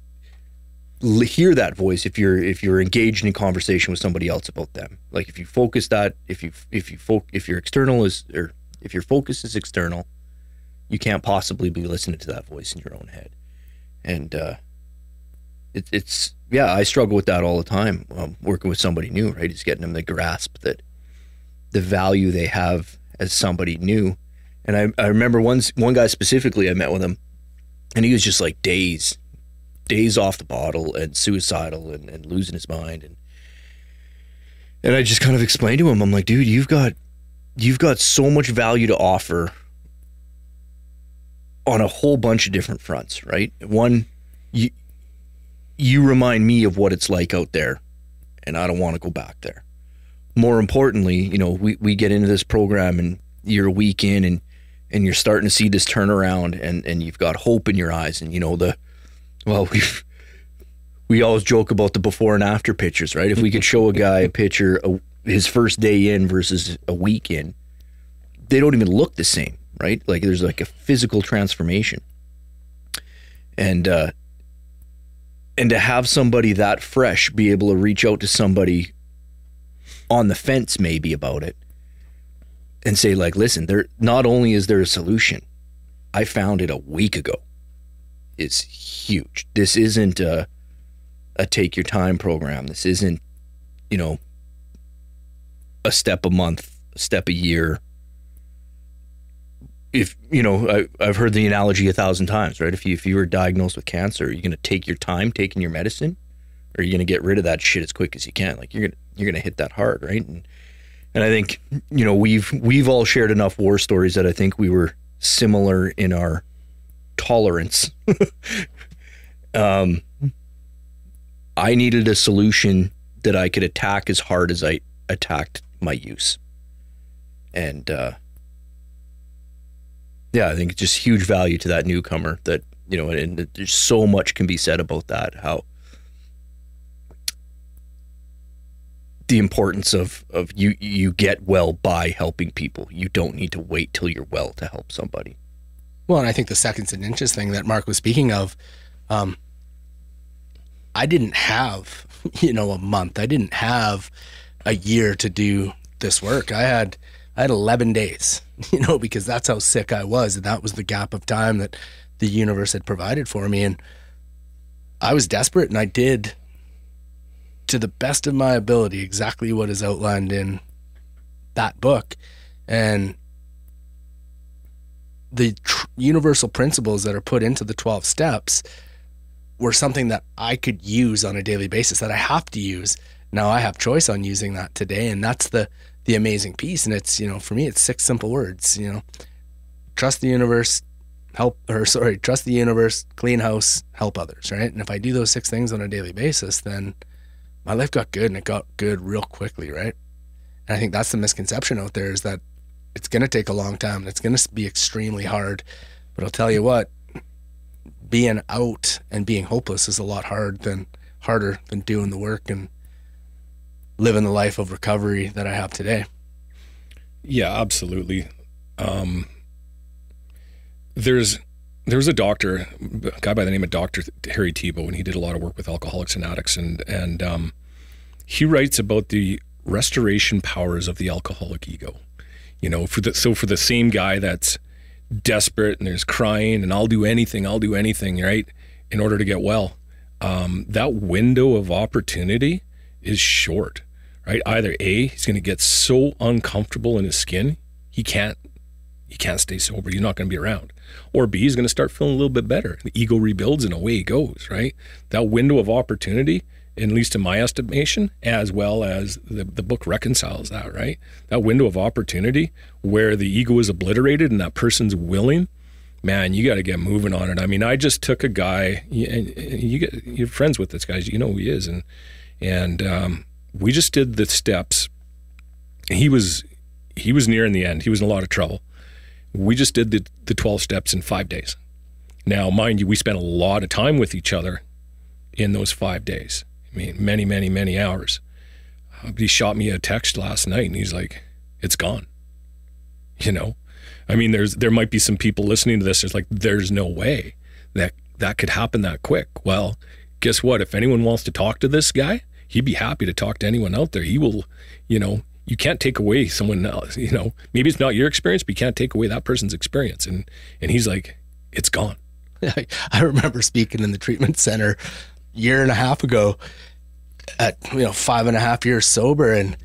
hear that voice if you're if you're engaged in conversation with somebody else about them. Like if you focus that if you if you fo- if your external is or if your focus is external, you can't possibly be listening to that voice in your own head. And uh, it, it's yeah, I struggle with that all the time. Um, working with somebody new, right? Is getting them to grasp that the value they have as somebody new. And I, I remember one one guy specifically I met with him, and he was just like days, days off the bottle and suicidal and, and losing his mind and and I just kind of explained to him, I'm like, dude, you've got you've got so much value to offer on a whole bunch of different fronts, right? One, you you remind me of what it's like out there, and I don't want to go back there. More importantly, you know, we, we get into this program and you're a week in and and you're starting to see this turnaround and and you've got hope in your eyes and you know the well we we always joke about the before and after pictures, right? If we could show a guy a picture a, his first day in versus a week in, they don't even look the same, right? Like there's like a physical transformation. And uh and to have somebody that fresh be able to reach out to somebody on the fence maybe about it and say like, listen, there not only is there a solution, I found it a week ago. It's huge. This isn't a, a take your time program. This isn't, you know, a step a month, a step a year. If you know, I, I've heard the analogy a thousand times, right? If you if you were diagnosed with cancer, are you going to take your time taking your medicine, or are you going to get rid of that shit as quick as you can? Like you're gonna you're gonna hit that hard, right? And and I think you know we've we've all shared enough war stories that I think we were similar in our tolerance. um, I needed a solution that I could attack as hard as I attacked my use, and uh, yeah, I think just huge value to that newcomer. That you know, and there's so much can be said about that. How the importance of of you you get well by helping people. You don't need to wait till you're well to help somebody. Well, and I think the seconds and inches thing that Mark was speaking of, um, I didn't have, you know, a month. I didn't have a year to do this work. I had, I had 11 days, you know, because that's how sick I was. And that was the gap of time that the universe had provided for me. And I was desperate and I did, to the best of my ability, exactly what is outlined in that book. And the tr- universal principles that are put into the 12 steps were something that I could use on a daily basis that I have to use. Now I have choice on using that today and that's the the amazing piece and it's, you know, for me it's six simple words, you know. Trust the universe, help or sorry, trust the universe, clean house, help others, right? And if I do those six things on a daily basis, then my life got good and it got good real quickly, right? And I think that's the misconception out there is that it's going to take a long time and it's going to be extremely hard. But I'll tell you what, being out and being hopeless is a lot hard than harder than doing the work and living the life of recovery that I have today. Yeah, absolutely. Um, there's there's a doctor, a guy by the name of Doctor Harry Tiebout, and he did a lot of work with alcoholics and addicts, and and um, he writes about the restoration powers of the alcoholic ego. You know, for the so for the same guy that's desperate and there's crying and I'll do anything, I'll do anything, right, in order to get well. Um, that window of opportunity is short, right? Either A, he's going to get so uncomfortable in his skin, he can't he can't stay sober. He's not going to be around. Or B, he's going to start feeling a little bit better. The ego rebuilds and away he goes, right? That window of opportunity, at least in my estimation, as well as the, the book reconciles that, right? That window of opportunity where the ego is obliterated and that person's willing, man, you got to get moving on it. I mean, I just took a guy, and you get you're friends with this guy, you know who he is, and and um, we just did the steps. He was he was near in the end. He was in a lot of trouble. We just did the, the 12 steps in five days. Now, mind you, we spent a lot of time with each other in those five days. I mean, many, many, many hours. Uh, he shot me a text last night and he's like, it's gone. You know? I mean, there's there might be some people listening to this. There's like, there's no way that that could happen that quick. Well, guess what? If anyone wants to talk to this guy, he'd be happy to talk to anyone out there. He will, you know, you can't take away someone else. You know, maybe it's not your experience, but you can't take away that person's experience. And and he's like, it's gone. I, remember speaking in the treatment center year and a half ago at you know five and a half years sober and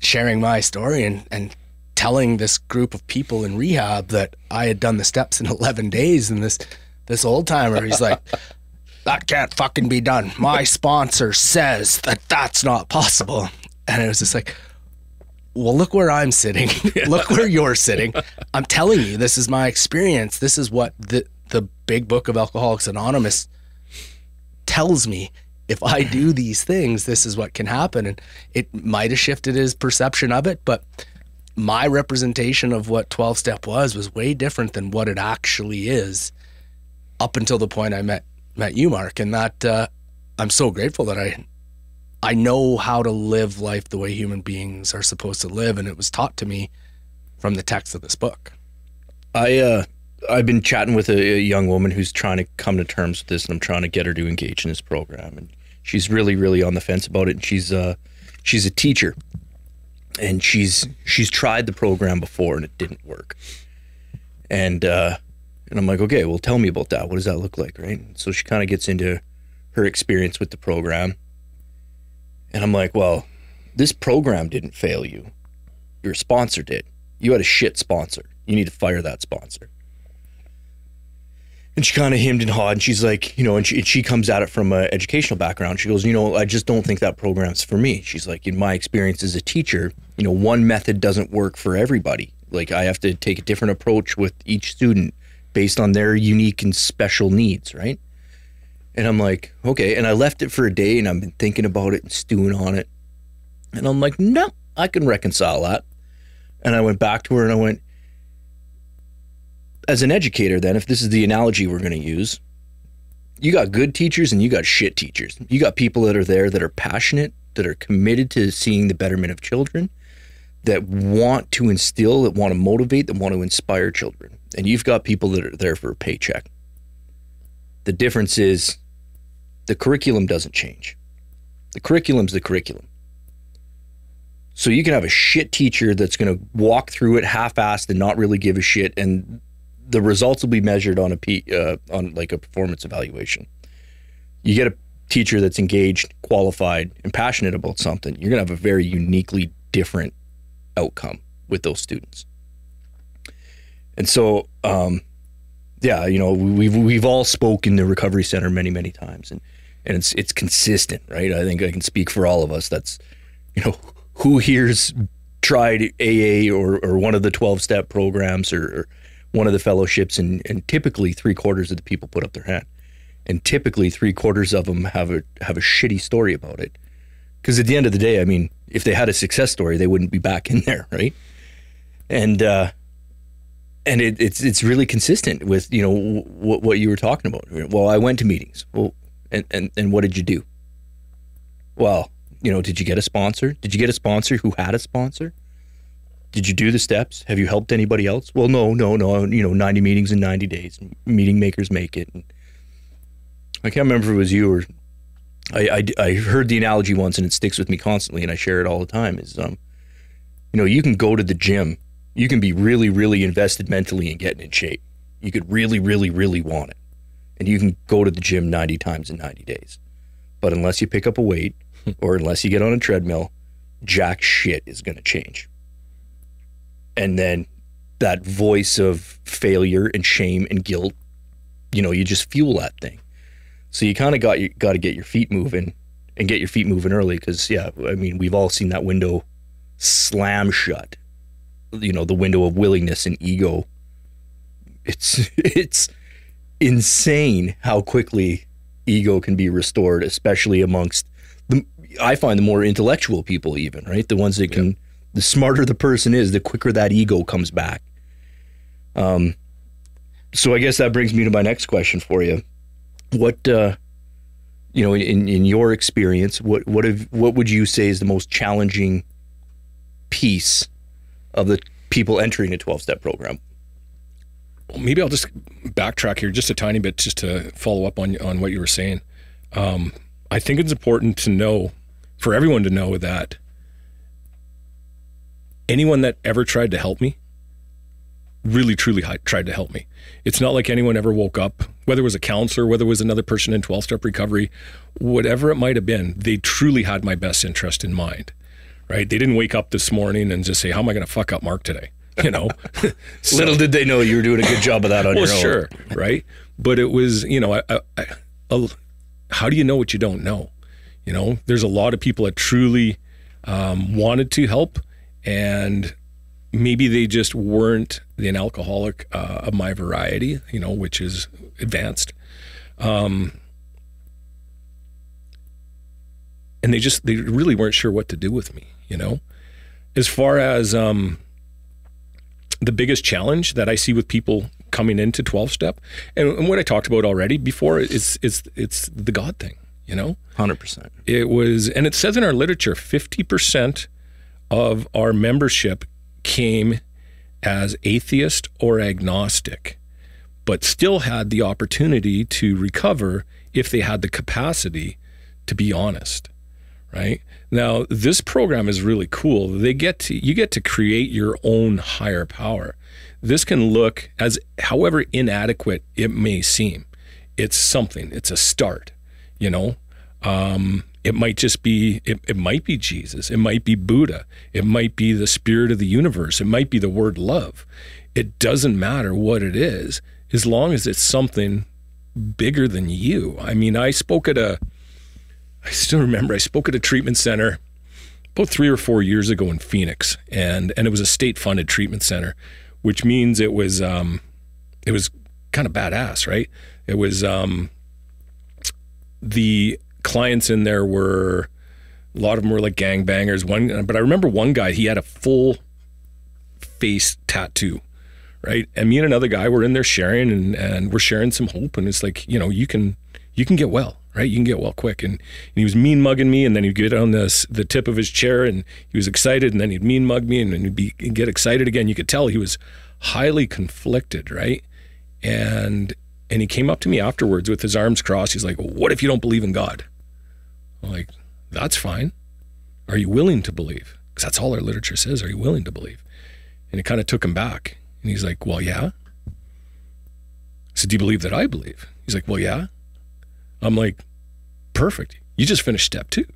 sharing my story and and telling this group of people in rehab that I had done the steps in 11 days and this this old timer he's like that can't fucking be done. My sponsor says that that's not possible. And it was just like well look where I'm sitting. Look where you're sitting. I'm telling you this is my experience. This is what the the big book of alcoholics anonymous tells me. If I do these things, this is what can happen. And it might have shifted his perception of it, but my representation of what 12 step was was way different than what it actually is up until the point I met met you, Mark. And that uh, I'm so grateful that I I know how to live life the way human beings are supposed to live, and it was taught to me from the text of this book. I uh I've been chatting with a, a young woman who's trying to come to terms with this, and I'm trying to get her to engage in this program. And she's really, really on the fence about it. And she's uh she's a teacher, and she's she's tried the program before and it didn't work. And uh, and I'm like, okay, well, tell me about that. What does that look like, right? So she kind of gets into her experience with the program, and I'm like, well, this program didn't fail you. Your sponsor did. You had a shit sponsor. You need to fire that sponsor. And she kind of hemmed and hawed, and she's like, you know, and she, and she comes at it from an educational background. She goes, you know, I just don't think that program's for me. She's like, in my experience as a teacher, you know, one method doesn't work for everybody. Like, I have to take a different approach with each student based on their unique and special needs, right? And I'm like, okay. And I left it for a day, and I've been thinking about it and stewing on it. And I'm like, no, I can reconcile that. And I went back to her and I went, as an educator, then, if this is the analogy we're going to use, you got good teachers and you got shit teachers. You got people that are there that are passionate, that are committed to seeing the betterment of children, that want to instill, that want to motivate, that want to inspire children. And you've got people that are there for a paycheck. The difference is the curriculum doesn't change. The curriculum's the curriculum. So you can have a shit teacher that's going to walk through it half-assed and not really give a shit, and the results will be measured on a P, uh, on like a performance evaluation. You get a teacher that's engaged, qualified, and passionate about something. You're going to have a very uniquely different outcome with those students. And so, um, yeah, you know, we've we've all spoken the recovery center many many times, and and it's it's consistent, right? I think I can speak for all of us. That's you know who here's tried AA or or one of the twelve step programs or, or one of the fellowships, and and typically three quarters of the people put up their hand, and typically three quarters of them have a have a shitty story about it. Because at the end of the day, I mean, if they had a success story, they wouldn't be back in there, right? And uh, and it, it's it's really consistent with you know what what you were talking about. Well, I went to meetings. Well, and and and what did you do? Well, you know, did you get a sponsor? Did you get a sponsor who had a sponsor? Did you do the steps? Have you helped anybody else? Well, no, no, no. You know, ninety meetings in ninety days. Meeting makers make it. And I can't remember if it was you or I, I, I heard the analogy once and it sticks with me constantly, and I share it all the time. Is um, you know, you can go to the gym you can be really, really invested mentally in getting in shape. You could really, really, really want it. And you can go to the gym 90 times in 90 days. But unless you pick up a weight or unless you get on a treadmill, jack shit is going to change. And then that voice of failure and shame and guilt, you know, you just fuel that thing. So you kind of got you got to get your feet moving and get your feet moving early because yeah, I mean, we've all seen that window slam shut you know the window of willingness and ego. It's it's insane how quickly ego can be restored especially amongst the i find the more intellectual people even right? The ones that can the smarter the person is the quicker that ego comes back. Um so i guess that brings me to my next question for you. What uh you know in in your experience what what have what would you say is the most challenging piece of the people entering a 12 step program. Well, maybe I'll just backtrack here just a tiny bit, just to follow up on on what you were saying. Um, I think it's important to know, for everyone to know that anyone that ever tried to help me, really truly tried to help me. It's not like anyone ever woke up, whether it was a counselor, whether it was another person in 12 step recovery, whatever it might have been, they truly had my best interest in mind right? They didn't wake up this morning and just say, "How am I going to fuck up Mark today?" You know. So- Little did they know you were doing a good job of that on well, your own. sure, right? But it was, you know, I, I, I, a- how do you know what you don't know? You know, there's a lot of people that truly um, wanted to help, and maybe they just weren't an alcoholic uh, of my variety, you know, which is advanced. Um, and they just they really weren't sure what to do with me, you know. As far as um, the biggest challenge that I see with people coming into 12 step and, and what I talked about already before is it's it's the God thing, you know? 100%. It was and it says in our literature 50% of our membership came as atheist or agnostic but still had the opportunity to recover if they had the capacity to be honest. Right? Now, this program is really cool. They get to you get to create your own higher power. This can look as however inadequate it may seem. It's something. It's a start, you know. Um, it might just be it, it might be Jesus. It might be Buddha. It might be the spirit of the universe. It might be the word love. It doesn't matter what it is as long as it's something bigger than you. I mean, I spoke at a I still remember I spoke at a treatment center about three or four years ago in Phoenix, and and it was a state funded treatment center, which means it was um, it was kind of badass, right? It was um, the clients in there were a lot of them were like gangbangers. One, but I remember one guy he had a full face tattoo, right? And me and another guy were in there sharing, and and we're sharing some hope, and it's like you know you can you can get well, right? You can get well quick. And, and he was mean mugging me, and then he'd get on the the tip of his chair, and he was excited, and then he'd mean mug me, and then he'd be he'd get excited again. You could tell he was highly conflicted, right? And and he came up to me afterwards with his arms crossed. He's like, "What if you don't believe in God?" I'm like, "That's fine. Are you willing to believe?" Because that's all our literature says. Are you willing to believe? And it kind of took him back, and he's like, "Well, yeah." I said, "Do you believe that I believe?" He's like, "Well, yeah." I'm like, perfect. You just finished step two.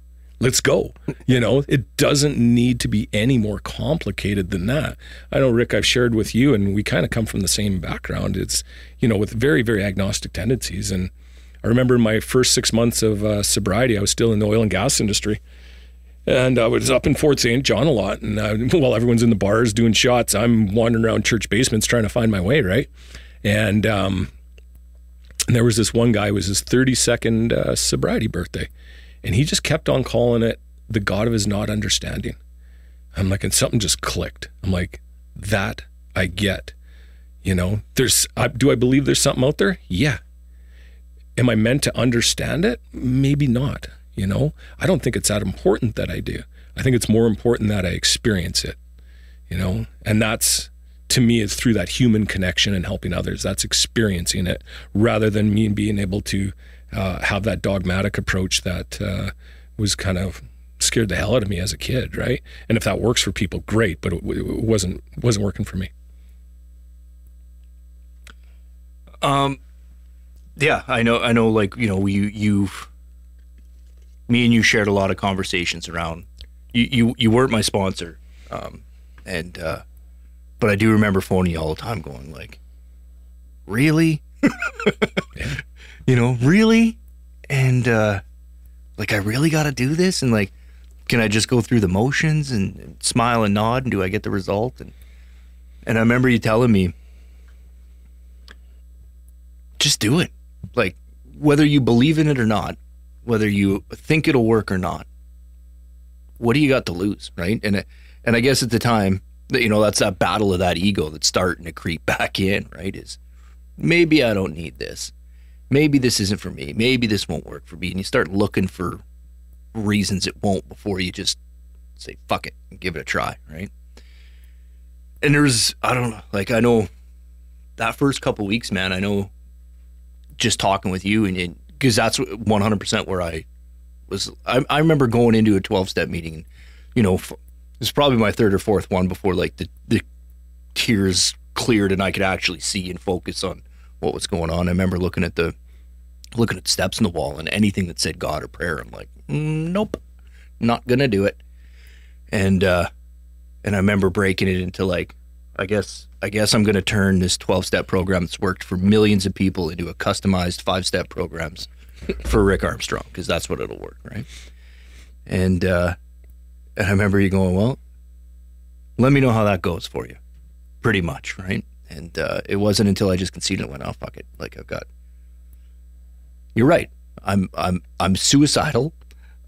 Let's go. You know, it doesn't need to be any more complicated than that. I know, Rick, I've shared with you, and we kind of come from the same background. It's, you know, with very, very agnostic tendencies. And I remember my first six months of uh, sobriety, I was still in the oil and gas industry. And I was up in Fort St. John a lot. And uh, while everyone's in the bars doing shots, I'm wandering around church basements trying to find my way, right? And, um, and there was this one guy, it was his 32nd uh, sobriety birthday. And he just kept on calling it the God of his not understanding. I'm like, and something just clicked. I'm like, that I get. You know, there's, I, do I believe there's something out there? Yeah. Am I meant to understand it? Maybe not. You know, I don't think it's that important that I do. I think it's more important that I experience it, you know, and that's, to me it's through that human connection and helping others. That's experiencing it rather than me being able to uh, have that dogmatic approach that uh, was kind of scared the hell out of me as a kid, right? And if that works for people, great, but it, it wasn't wasn't working for me. Um, yeah, I know. I know. Like you know, you you've me and you shared a lot of conversations around. You you you weren't my sponsor, um, and uh, but I do remember phoning you all the time, going like, "Really? You know, really?" And uh, like, I really got to do this, and like, can I just go through the motions and, and smile and nod, and do I get the result? And and I remember you telling me, just do it. Like, whether you believe in it or not, whether you think it'll work or not, what do you got to lose, right? And and I guess at the time, you know, that's that battle of that ego that's starting to creep back in, right? Is maybe I don't need this. Maybe this isn't for me. Maybe this won't work for me. And you start looking for reasons it won't before you just say fuck it and give it a try, right? And there's I don't know, like I know that first couple weeks, man, I know just talking with you and because that's 100% where I was I, I remember going into a 12 step meeting and you know it was probably my third or fourth one before like the the tears cleared and I could actually see and focus on what was going on. I remember looking at the looking at steps in the wall and anything that said God or prayer. I'm like, nope, not gonna do it. And uh, and I remember breaking it into like, I guess I guess I'm gonna turn this 12 step program that's worked for millions of people into a customized five step programs for Rick Armstrong because that's what it'll work, right? And uh, and I remember you going, well, let me know how that goes for you, pretty much, right? And uh, it wasn't until I just conceded and went, oh fuck it, like I've got. You're right. I'm I'm I'm suicidal.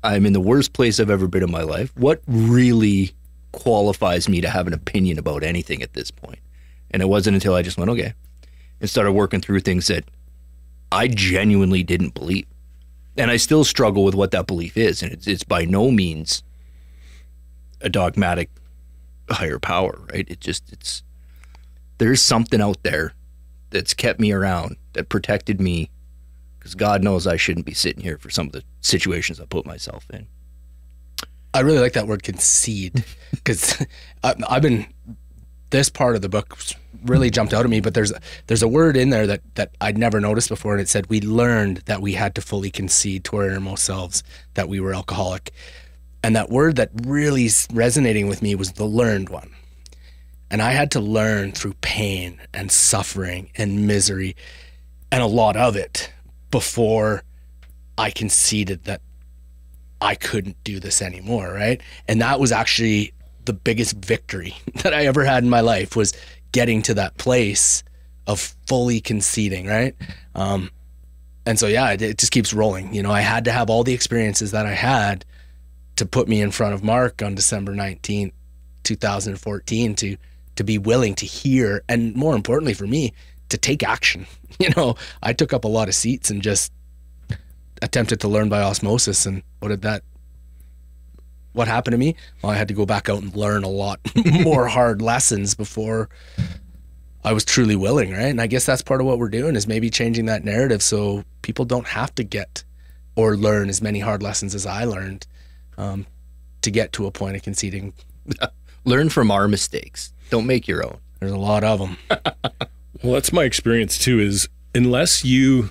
I'm in the worst place I've ever been in my life. What really qualifies me to have an opinion about anything at this point? And it wasn't until I just went, okay, and started working through things that I genuinely didn't believe. And I still struggle with what that belief is. And it's, it's by no means a dogmatic higher power, right? It just, it's, there's something out there that's kept me around, that protected me, because God knows I shouldn't be sitting here for some of the situations I put myself in. I really like that word concede because I've been this part of the book really jumped out at me. But there's there's a word in there that that I'd never noticed before, and it said we learned that we had to fully concede to our innermost selves that we were alcoholic, and that word that really resonating with me was the learned one. And I had to learn through pain and suffering and misery and a lot of it before I conceded that I couldn't do this anymore, right? And that was actually the biggest victory that I ever had in my life was getting to that place of fully conceding, right? Um, and so yeah, it, it just keeps rolling. You know, I had to have all the experiences that I had to put me in front of Mark on December 19th, 2014 to to be willing to hear and more importantly for me to take action. You know, I took up a lot of seats and just attempted to learn by osmosis and what did that what happened to me? Well, I had to go back out and learn a lot more hard lessons before I was truly willing, right? And I guess that's part of what we're doing is maybe changing that narrative so people don't have to get or learn as many hard lessons as I learned um, to get to a point of conceding. Learn from our mistakes. Don't make your own. There's a lot of them. Well, that's my experience too. Is unless you,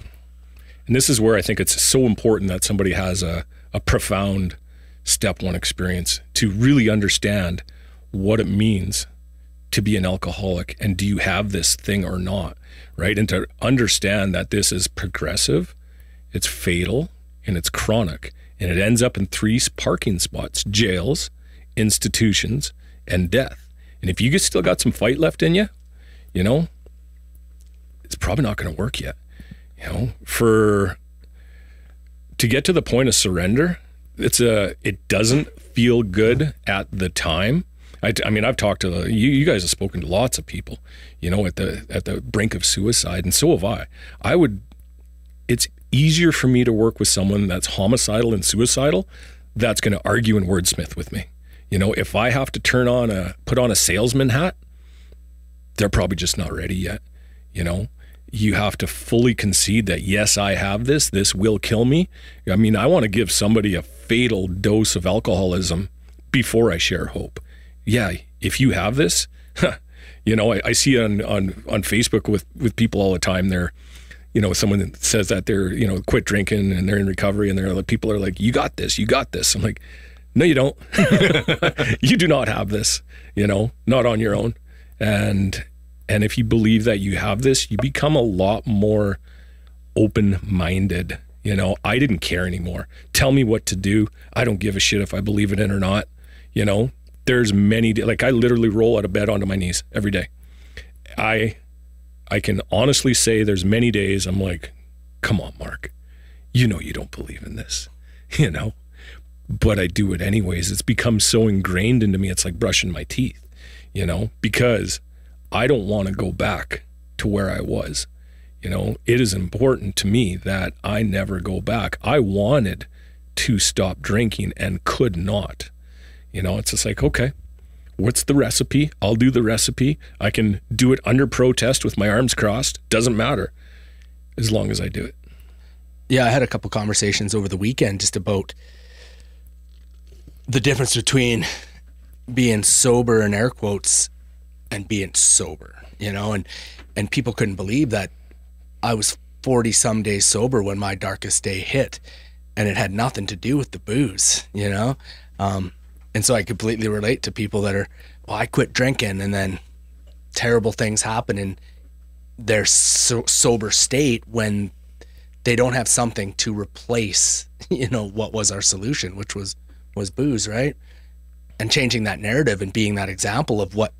and this is where I think it's so important that somebody has a, a profound step one experience to really understand what it means to be an alcoholic and do you have this thing or not, right? And to understand that this is progressive, it's fatal, and it's chronic, and it ends up in three parking spots: jails, institutions, and death. And if you still got some fight left in you, you know, it's probably not going to work yet. You know, for to get to the point of surrender, it's a it doesn't feel good at the time. I, I mean, I've talked to you. You guys have spoken to lots of people, you know, at the at the brink of suicide, and so have I. I would. It's easier for me to work with someone that's homicidal and suicidal, that's going to argue and wordsmith with me. You know, if I have to turn on a put on a salesman hat, they're probably just not ready yet. You know, you have to fully concede that yes, I have this. This will kill me. I mean, I want to give somebody a fatal dose of alcoholism before I share hope. Yeah, if you have this, you know, I, I see on on on Facebook with with people all the time. They're you know, someone says that they're, you know, quit drinking and they're in recovery and they're like, people are like, you got this, you got this. I'm like, no, you don't. you do not have this, you know, not on your own. And, and if you believe that you have this, you become a lot more open minded. You know, I didn't care anymore. Tell me what to do. I don't give a shit if I believe it in or not. You know, there's many, like I literally roll out of bed onto my knees every day. I I can honestly say there's many days I'm like, come on, Mark, you know you don't believe in this, you know, but I do it anyways. It's become so ingrained into me. It's like brushing my teeth, you know, because I don't want to go back to where I was. You know, it is important to me that I never go back. I wanted to stop drinking and could not. You know, it's just like, okay, what's the recipe? I'll do the recipe. I can do it under protest with my arms crossed. Doesn't matter as long as I do it. Yeah, I had a couple conversations over the weekend just about the difference between being sober in air quotes and being sober, you know, and and people couldn't believe that I was 40 some days sober when my darkest day hit and it had nothing to do with the booze, you know. Um, and so I completely relate to people that are, well, I quit drinking and then terrible things happen in their so- sober state when they don't have something to replace, you know, what was our solution, which was was booze, right? And changing that narrative and being that example of what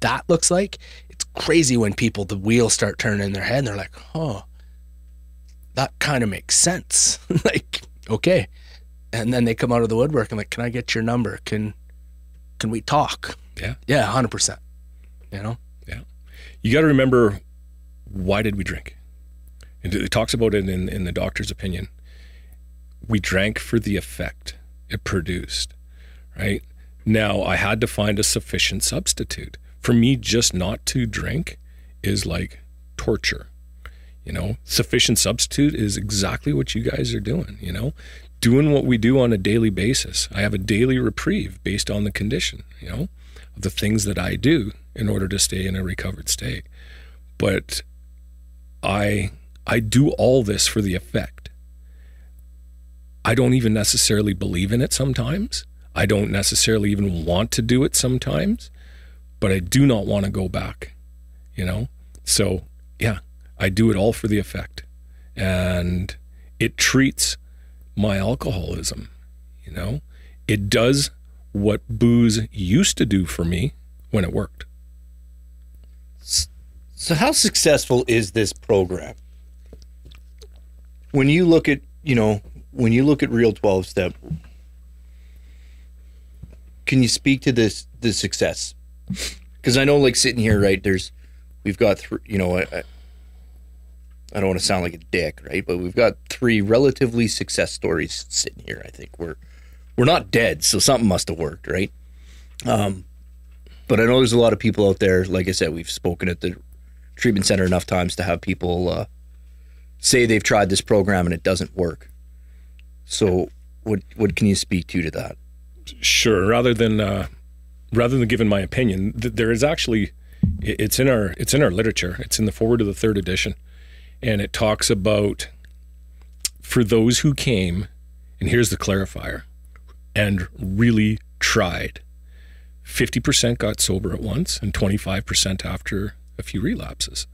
that looks like. It's crazy when people the wheels start turning in their head and they're like, "Oh, that kind of makes sense." like, okay. And then they come out of the woodwork and like, "Can I get your number? Can can we talk?" Yeah. Yeah, 100%. You know? Yeah. You got to remember why did we drink? And it talks about it in, in the doctor's opinion. We drank for the effect it produced, right? Now, I had to find a sufficient substitute. For me, just not to drink is like torture. You know, sufficient substitute is exactly what you guys are doing. You know, doing what we do on a daily basis. I have a daily reprieve based on the condition, you know, of the things that I do in order to stay in a recovered state. But I I do all this for the effect. I don't even necessarily believe in it sometimes. I don't necessarily even want to do it sometimes, but I do not want to go back, you know? So, yeah, I do it all for the effect. And it treats my alcoholism, you know? It does what booze used to do for me when it worked. So, how successful is this program? When you look at, you know, when you look at Real 12 Step, can you speak to this the success? Because I know, like sitting here, right? There's, we've got, three, you know, I, I, I don't want to sound like a dick, right? But we've got three relatively success stories sitting here. I think we're we're not dead, so something must have worked, right? Um, but I know there's a lot of people out there. Like I said, we've spoken at the treatment center enough times to have people uh, say they've tried this program and it doesn't work. So, what what can you speak to to that? Sure. Rather than uh, rather than giving my opinion, th- there is actually it's in our it's in our literature. It's in the foreword of the third edition, and it talks about for those who came, and here's the clarifier, and really tried. Fifty percent got sober at once, and twenty five percent after a few relapses.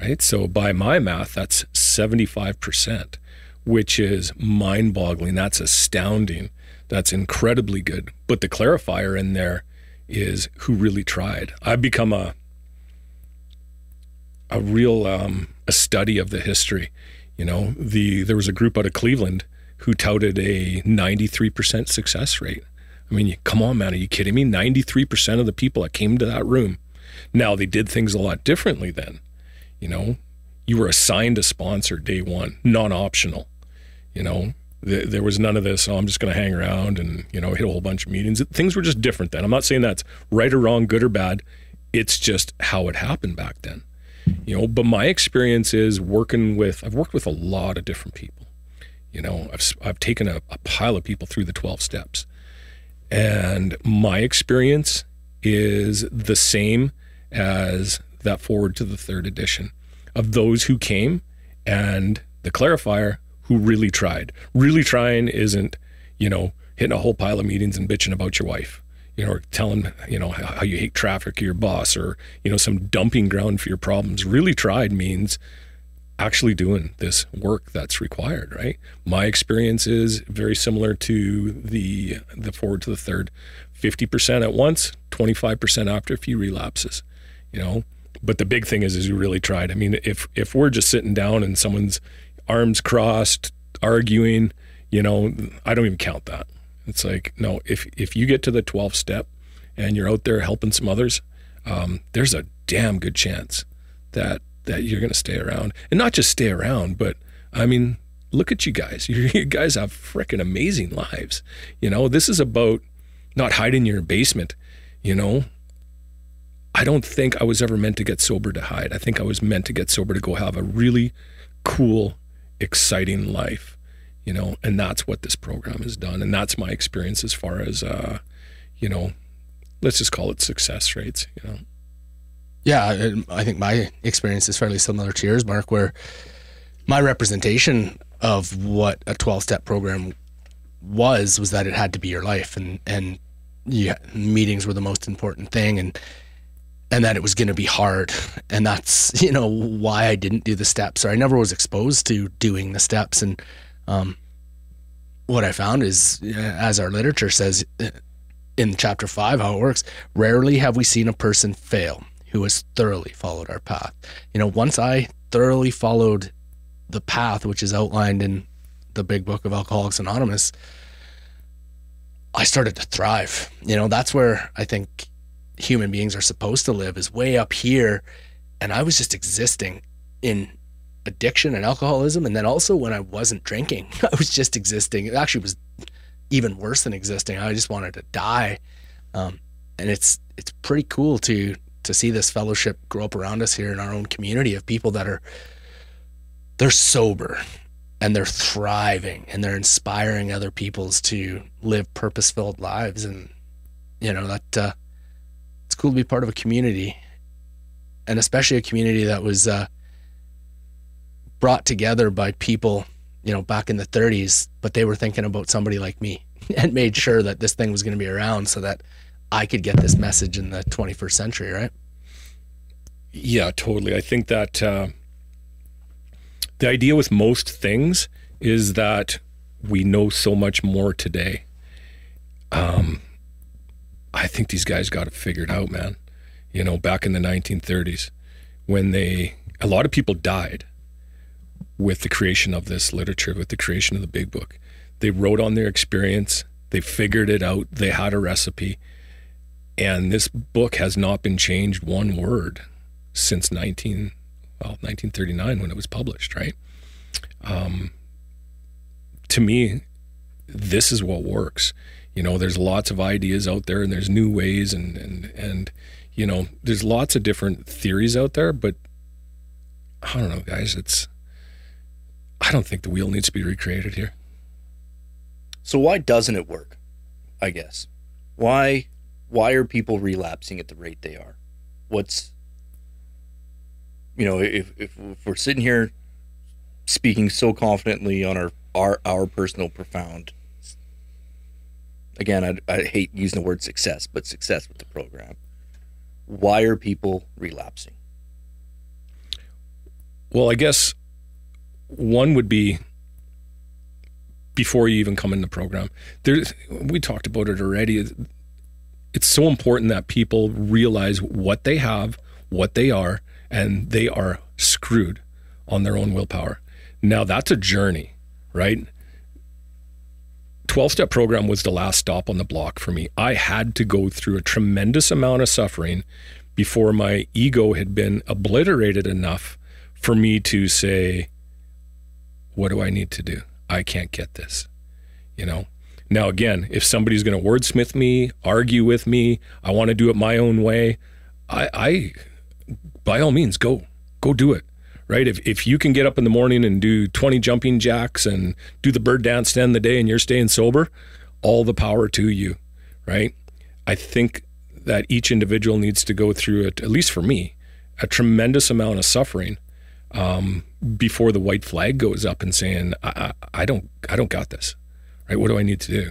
Right. So by my math, that's seventy five percent, which is mind boggling. That's astounding. That's incredibly good. But the clarifier in there is who really tried. I've become a a real um, a study of the history. You know, the there was a group out of Cleveland who touted a 93% success rate. I mean, come on, man, are you kidding me? 93% of the people that came to that room. Now they did things a lot differently then. You know, you were assigned a sponsor day one, non-optional. You know, th- there was none of this. Oh, I'm just going to hang around and you know hit a whole bunch of meetings. Things were just different then. I'm not saying that's right or wrong, good or bad. It's just how it happened back then. You know, but my experience is working with. I've worked with a lot of different people. You know, I've I've taken a, a pile of people through the 12 steps, and my experience is the same as that foreword to the third edition of those who came and the clarifier who really tried. Really trying isn't, you know, hitting a whole pile of meetings and bitching about your wife, you know, or telling, you know, how how you hate traffic or your boss or, you know, some dumping ground for your problems. Really tried means actually doing this work that's required, right? My experience is very similar to the the foreword to the third. 50% at once, 25% after a few relapses, you know. But the big thing is is you really tried. I mean, if if we're just sitting down and someone's arms crossed, arguing, you know, I don't even count that. It's like, no, if if you get to the 12th step and you're out there helping some others, um, there's a damn good chance that that you're going to stay around, and not just stay around, but I mean, look at you guys. You, you guys have freaking amazing lives. You know, this is about not hiding in your basement. You know, I don't think I was ever meant to get sober to hide. I think I was meant to get sober to go have a really cool, exciting life. You know, and that's what this program has done, and that's my experience as far as, uh, you know, let's just call it success rates. You know. Yeah, I- think my experience is fairly similar to yours, Mark, where my representation of what a 12 step program was was that it had to be your life and and yeah, meetings were the most important thing and and that it was going to be hard and that's you know why I didn't do the steps or I never was exposed to doing the steps and um what I found is as our literature says in chapter 5 how it works rarely have we seen a person fail who has thoroughly followed our path you know once I thoroughly followed the path which is outlined in the big book of Alcoholics Anonymous I started to thrive. You know, that's where I think human beings are supposed to live is way up here. And I was just existing in addiction and alcoholism. And then also when I wasn't drinking, I was just existing. It actually was even worse than existing. I just wanted to die. Um, and it's it's pretty cool to to see this fellowship grow up around us here in our own community of people that are they're sober and they're thriving and they're inspiring other people's to live purpose-filled lives and you know that uh, it's cool to be part of a community and especially a community that was uh, brought together by people you know back in the 30s but they were thinking about somebody like me and made sure that this thing was going to be around so that i could get this message in the 21st century right Yeah, totally. I think that uh, the idea with most things is that we know so much more today. Um, I think these guys got it figured out, man. You know, back in the 1930s, when they, a lot of people died with the creation of this literature, with the creation of the big book. They wrote on their experience, they figured it out, they had a recipe. And this book has not been changed one word since 19 well 1939 when it was published right um, to me this is what works you know there's lots of ideas out there and there's new ways and and and you know there's lots of different theories out there but i don't know guys it's i don't think the wheel needs to be recreated here So why doesn't it work? I guess. Why why are people relapsing at the rate they are? What's you know, if if, if we're sitting here speaking so confidently on our our our personal profound again, I, I hate using the word success, but success with the program. Why are people relapsing? Well, I guess one would be before you even come in the program. There, we talked about it already. It's so important that people realize what they have, what they are, and they are screwed on their own willpower. Now that's a journey, right? 12 step program was the last stop on the block for me. I had to go through a tremendous amount of suffering before my ego had been obliterated enough for me to say, what do I need to do? I can't get this. You know? Now, again, if somebody's going to wordsmith me, argue with me, I want to do it my own way, I, I, by all means, go, go do it. Right. If, if you can get up in the morning and do 20 jumping jacks and do the bird dance to end the day and you're staying sober, all the power to you. Right. I think that each individual needs to go through it, at least for me, a tremendous amount of suffering um, before the white flag goes up and saying, I, I, I don't, I don't got this. Right. What do I need to do?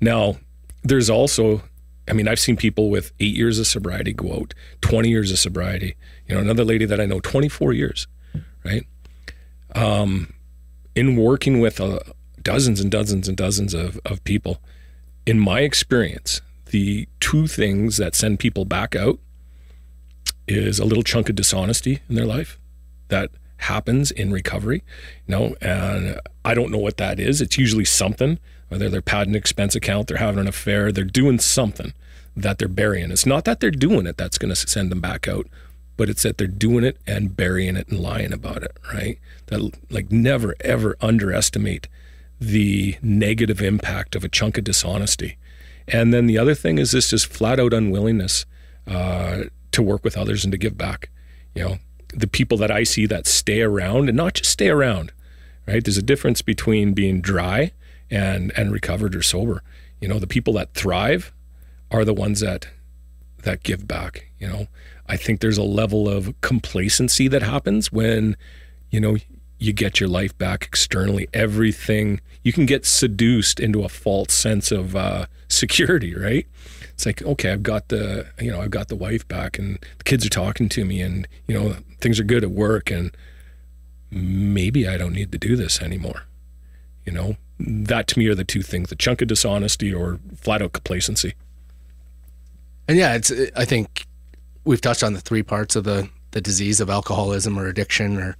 Now, there's also, I mean, I've seen people with eight years of sobriety go out, 20 years of sobriety. You know, another lady that I know, 24 years, right? Um, in working with uh, dozens and dozens and dozens of, of people, in my experience, the two things that send people back out is a little chunk of dishonesty in their life that happens in recovery. You know, and I don't know what that is. It's usually something, whether they're padding expense account, they're having an affair, they're doing something that they're burying. It's not that they're doing it that's going to send them back out, but it's that they're doing it and burying it and lying about it, right? That like never ever underestimate the negative impact of a chunk of dishonesty. And then the other thing is this just flat out unwillingness uh, to work with others and to give back. You know, the people that I see that stay around and not just stay around, right? There's a difference between being dry and and recovered or sober. You know, the people that thrive are the ones that that give back. You know, I think there's a level of complacency that happens when, you know, you get your life back externally. Everything you can get seduced into a false sense of uh, security, right? It's like, okay, I've got the, you know, I've got the wife back, and the kids are talking to me, and you know, things are good at work, and maybe I don't need to do this anymore. You know, that to me are the two things: the chunk of dishonesty or flat out complacency. And yeah, it's I think we've touched on the three parts of the the disease of alcoholism or addiction or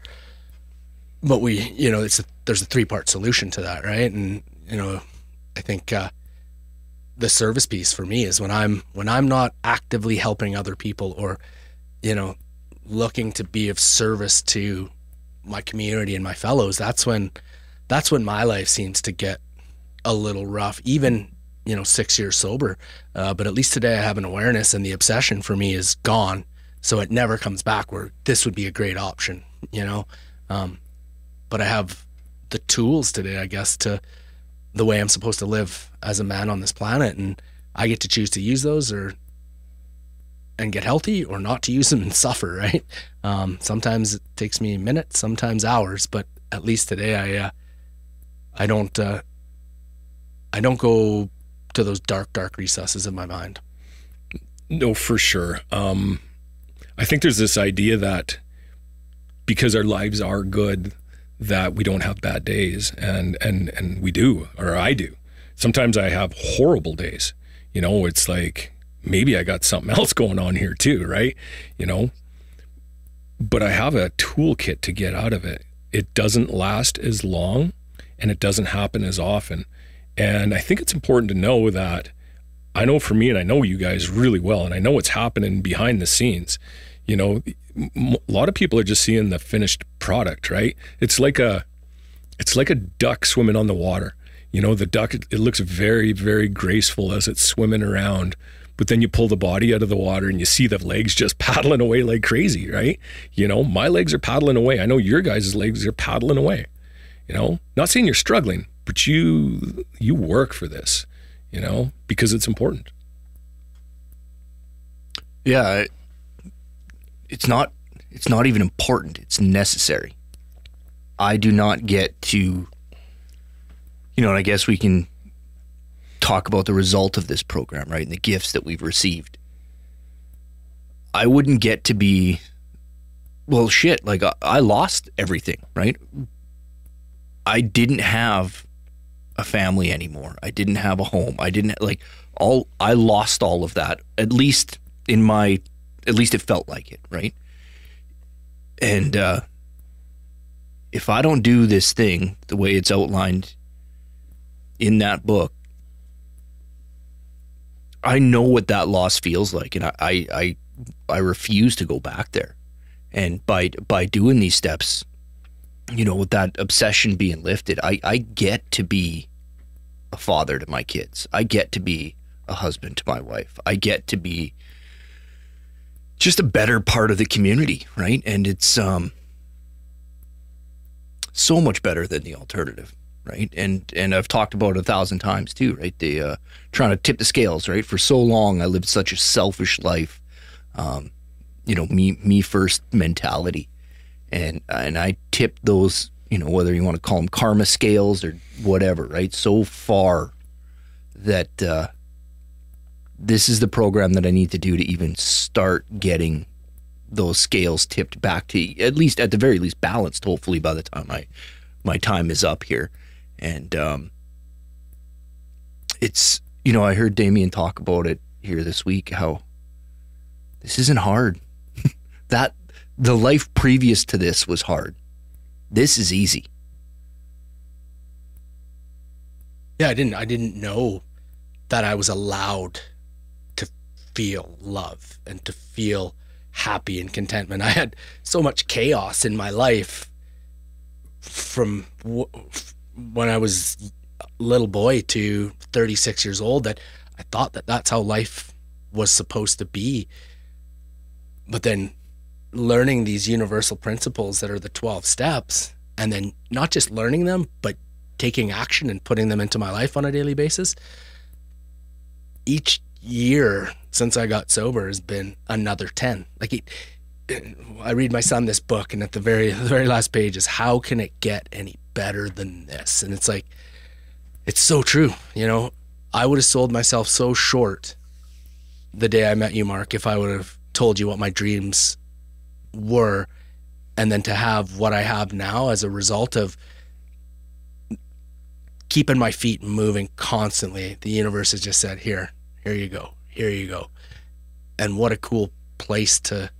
but we you know it's a, there's a three part solution to that, right? And you know, I think uh the service piece for me is when I'm when I'm not actively helping other people or you know looking to be of service to my community and my fellows that's when that's when my life seems to get a little rough even you know 6 years sober. Uh, but at least today I have an awareness and the obsession for me is gone. So it never comes back where this would be a great option you know? Um, but I have the tools today, I guess, to the way I'm supposed to live as a man on this planet, and I get to choose to use those or and get healthy or not to use them and suffer. Right? Um, sometimes it takes me minutes, sometimes hours, but at least today I uh, I don't uh, I don't go to those dark, dark recesses of my mind. No, for sure. Um, I think there's this idea that because our lives are good, that we don't have bad days, and and and we do, or I do. Sometimes I have horrible days. You know, it's like maybe I got something else going on here too, right? You know, but I have a toolkit to get out of it. It doesn't last as long, and it doesn't happen as often. And I think it's important to know that I know for me, and I know you guys really well, and I know what's happening behind the scenes. You know, a lot of people are just seeing the finished product, right? It's like a, it's like a duck swimming on the water. You know, the duck it looks very, very graceful as it's swimming around, but then you pull the body out of the water and you see the legs just paddling away like crazy, right? You know, my legs are paddling away. I know your guys' legs are paddling away. You know, not saying you're struggling, but you you work for this, you know, because it's important. Yeah, it's not it's not even important. It's necessary. I do not get to you know, and I guess we can talk about the result of this program, right? And the gifts that we've received. I wouldn't get to be well shit, like I, I lost everything, right? I didn't have a family anymore. I didn't have a home. I didn't like all I lost all of that. At least in my at least it felt like it, right? And uh if I don't do this thing the way it's outlined in that book, I know what that loss feels like and I I I, refuse to go back there. And by by doing these steps, you know, with that obsession being lifted, I, I get to be a father to my kids. I get to be a husband to my wife. I get to be just a better part of the community, right? And it's um so much better than the alternative, right? And and I've talked about it a thousand times too, right? The uh, trying to tip the scales, right? For so long, I lived such a selfish life, um, you know, me me first mentality, and and I tipped those, you know, whether you want to call them karma scales or whatever, right? So far that uh, this is the program that I need to do to even start getting those scales tipped back to at least at the very least balanced. Hopefully, by the time I my time is up here, and um, it's you know I heard Damien talk about it here this week how this isn't hard. that the life previous to this was hard. This is easy. Yeah, I didn't I didn't know that I was allowed feel love and to feel happy and contentment. I had so much chaos in my life from w- when I was a little boy to 36 years old that I thought that that's how life was supposed to be. But then learning these universal principles that are the 12 steps and then not just learning them but taking action and putting them into my life on a daily basis each year since I got sober has been another 10 like it, I read my son this book and at the very the very last page is how can it get any better than this? And it's like it's so true you know? I would have sold myself so short the day I met you Mark if I would have told you what my dreams were and then to have what I have now as a result of keeping my feet moving constantly. The universe has just said here here you go here you go and what a cool place to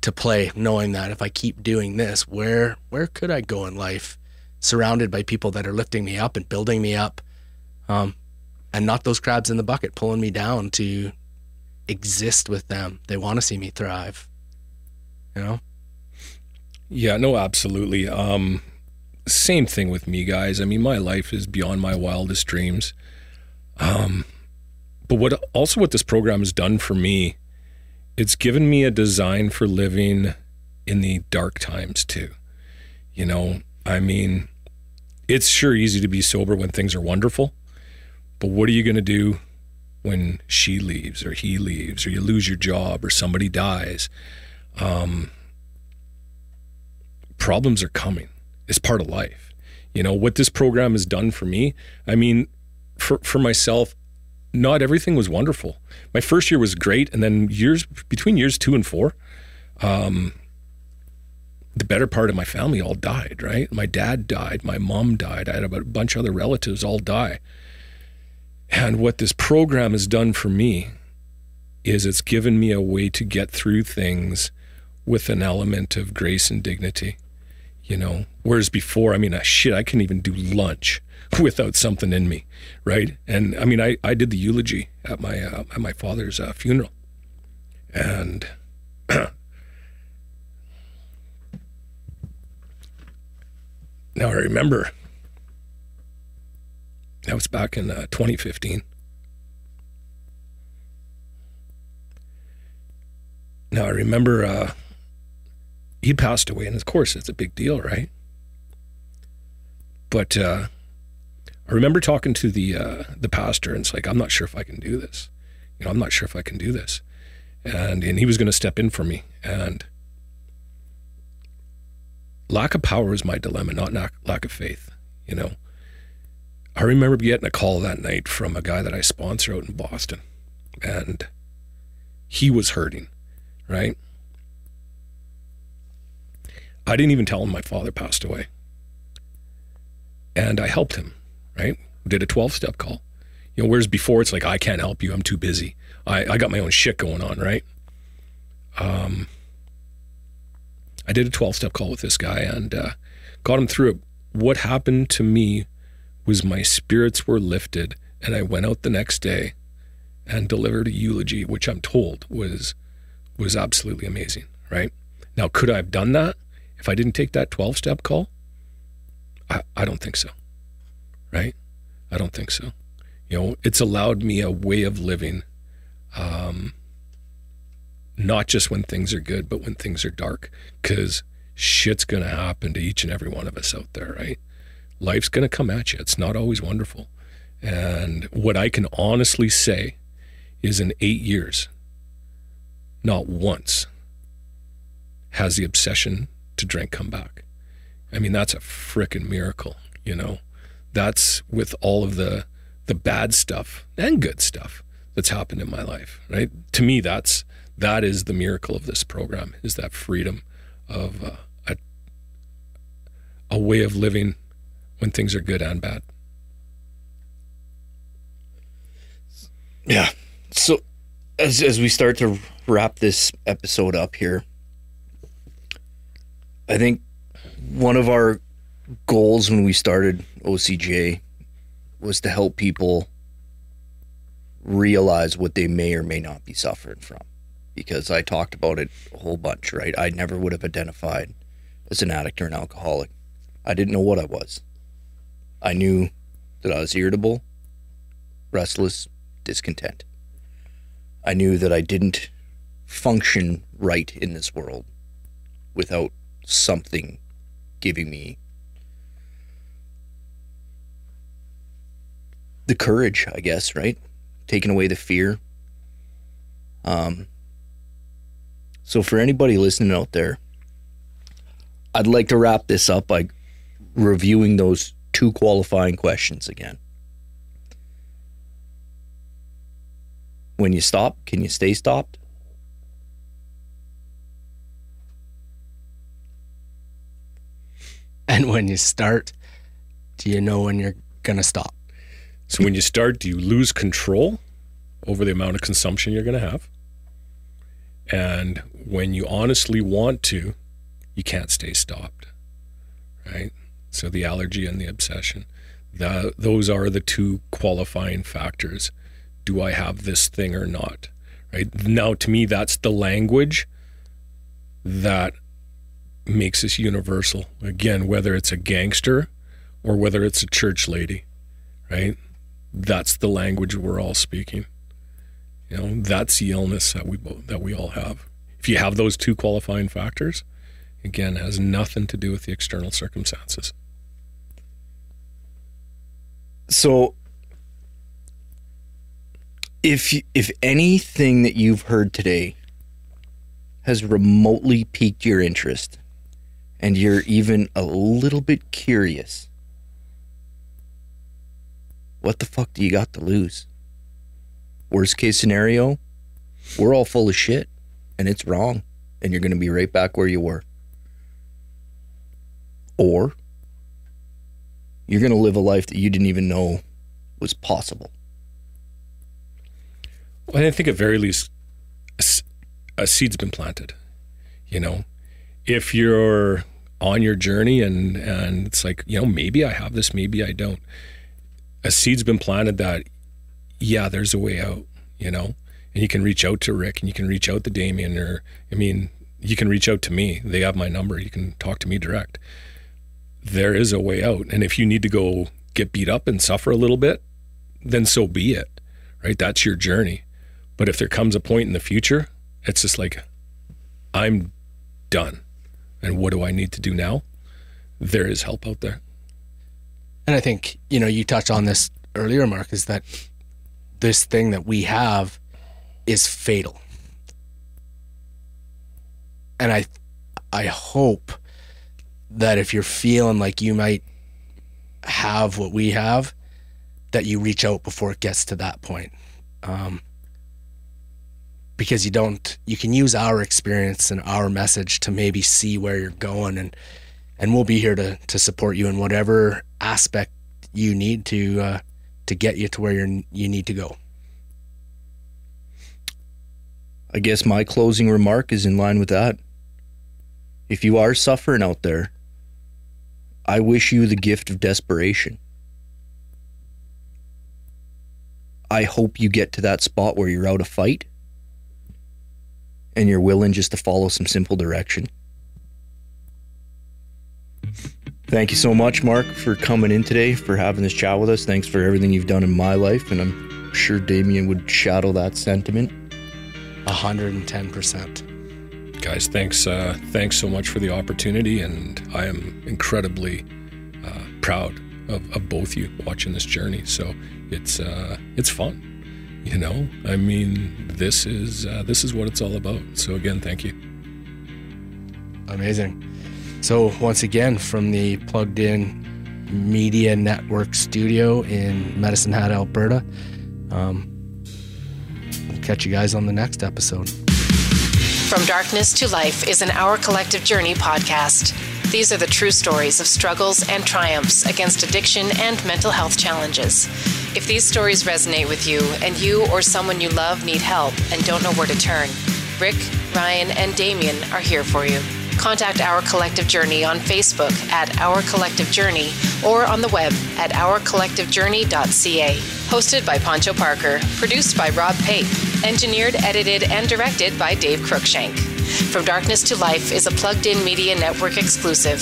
to play knowing that if I keep doing this where where could I go in life surrounded by people that are lifting me up and building me up um and not those crabs in the bucket pulling me down to exist with them they want to see me thrive you know Yeah, no, absolutely. Um, same thing with me, guys. I mean, my life is beyond my wildest dreams. Um, but what also what this program has done for me, it's given me a design for living in the dark times too. You know, I mean, it's sure easy to be sober when things are wonderful, but what are you going to do when she leaves or he leaves or you lose your job or somebody dies? Um, problems are coming. It's part of life. You know, what this program has done for me, I mean, for, for myself, not everything was wonderful. My first year was great. And then years between years two and four, um, the better part of my family all died, right? My dad died. My mom died. I had a bunch of other relatives all die. And what this program has done for me is it's given me a way to get through things with an element of grace and dignity, you know. Whereas before, I mean, shit, I couldn't even do lunch without something in me, right? And I mean, I, I did the eulogy at my uh, at my father's uh, funeral, and now I remember that was back in uh, 2015. Now I remember uh, he passed away, and of course it's a big deal, right? But uh, I remember talking to the uh, the pastor, and it's like I'm not sure if I can do this. You know, I'm not sure if I can do this, and and he was going to step in for me, and lack of power is my dilemma, not lack, lack of faith. You know, I remember getting a call that night from a guy that I sponsor out in Boston, and he was hurting, right? I didn't even tell him my father passed away. And I helped him, right? Did a 12 step call. You know, whereas before it's like, I can't help you, I'm too busy. I, I got my own shit going on, right? Um, I did a 12 step call with this guy and uh, got him through it. What happened to me was my spirits were lifted, and I went out the next day and delivered a eulogy, which I'm told was was absolutely amazing. Right now, could I have done that if I didn't take that 12 step call? I, I don't think so. Right? I don't think so. You know, it's allowed me a way of living, um, not just when things are good, but when things are dark, because shit's going to happen to each and every one of us out there, right? Life's going to come at you. It's not always wonderful. And what I can honestly say is in eight years, not once has the obsession to drink come back. I mean, that's a frickin' miracle, you know? That's with all of the the bad stuff and good stuff that's happened in my life, right? To me, that's that is the miracle of this program is that freedom of uh, a a way of living when things are good and bad. Yeah. So as as we start to wrap this episode up here, I think one of our goals when we started OCJ was to help people realize what they may or may not be suffering from. Because I talked about it a whole bunch, right? I never would have identified as an addict or an alcoholic. I didn't know what I was. I knew that I was irritable, restless, discontent. I knew that I didn't function right in this world without something giving me the courage, I guess, right? Taking away the fear. Um so for anybody listening out there, I'd like to wrap this up by reviewing those two qualifying questions again. When you stop, can you stay stopped? And when you start, do you know when you're going to stop? So when you start, do you lose control over the amount of consumption you're going to have? And when you honestly want to, you can't stay stopped, right? So the allergy and the obsession, that, those are the two qualifying factors. Do I have this thing or not? Right now, to me, that's the language that makes us universal. Again, whether it's a gangster or whether it's a church lady, right? That's the language we're all speaking. You know, that's the illness that we both, that we all have. If you have those two qualifying factors, again, has nothing to do with the external circumstances. So, if if anything that you've heard today has remotely piqued your interest, and you're even a little bit curious, what the fuck do you got to lose? Worst case scenario, we're all full of shit, and it's wrong, and you're going to be right back where you were. Or you're going to live a life that you didn't even know was possible. Well, I think at very least, a seed's been planted. You know, if you're on your journey and and it's like you know maybe I have this, maybe I don't. A seed's been planted that yeah, there's a way out. You know, and you can reach out to Rick and you can reach out to Damien or I mean you can reach out to me. They have my number. You can talk to me direct. There is a way out, and if you need to go get beat up and suffer a little bit, then so be it. Right? That's your journey. But if there comes a point in the future, it's just like, I'm done. And what do I need to do now? There is help out there. And I think, you know, you touched on this earlier, Mark, is that this thing that we have is fatal. And I I hope that if you're feeling like you might have what we have, that you reach out before it gets to that point. Um, because you don't you can use our experience and our message to maybe see where you're going and and we'll be here to to support you in whatever aspect you need to uh, to get you to where you're you need to go. I guess my closing remark is in line with that. If you are suffering out there, I wish you the gift of desperation. I hope you get to that spot where you're out of fight and you're willing just to follow some simple direction. Thank you so much, Mark, for coming in today, for having this chat with us. Thanks for everything you've done in my life, and I'm sure Damien would shadow that sentiment. hundred and ten percent. Guys, thanks uh, thanks so much for the opportunity. And I am incredibly uh, proud of, of both you watching this journey. So it's uh, it's fun. You know, I mean, this is uh, this is what it's all about. So again, thank you. Amazing. So once again, from the Plugged In Media Network studio in Medicine Hat, Alberta. Um, we'll catch you guys on the next episode. From Darkness to Life is an Our Collective Journey podcast. These are the true stories of struggles and triumphs against addiction and mental health challenges. If these stories resonate with you and you or someone you love need help and don't know where to turn, Rick, Ryan, and Damien are here for you. Contact Our Collective Journey on Facebook at Our Collective Journey or on the web at ourcollectivejourney.ca. Hosted by Poncho Parker, produced by Rob Pape, engineered, edited, and directed by Dave Cruikshank. From Darkness to Life is a plugged in media network exclusive.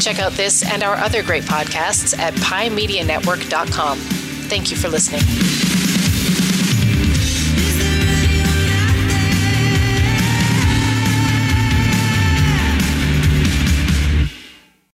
Check out this and our other great podcasts at piemedianetwork.com. Thank you for listening.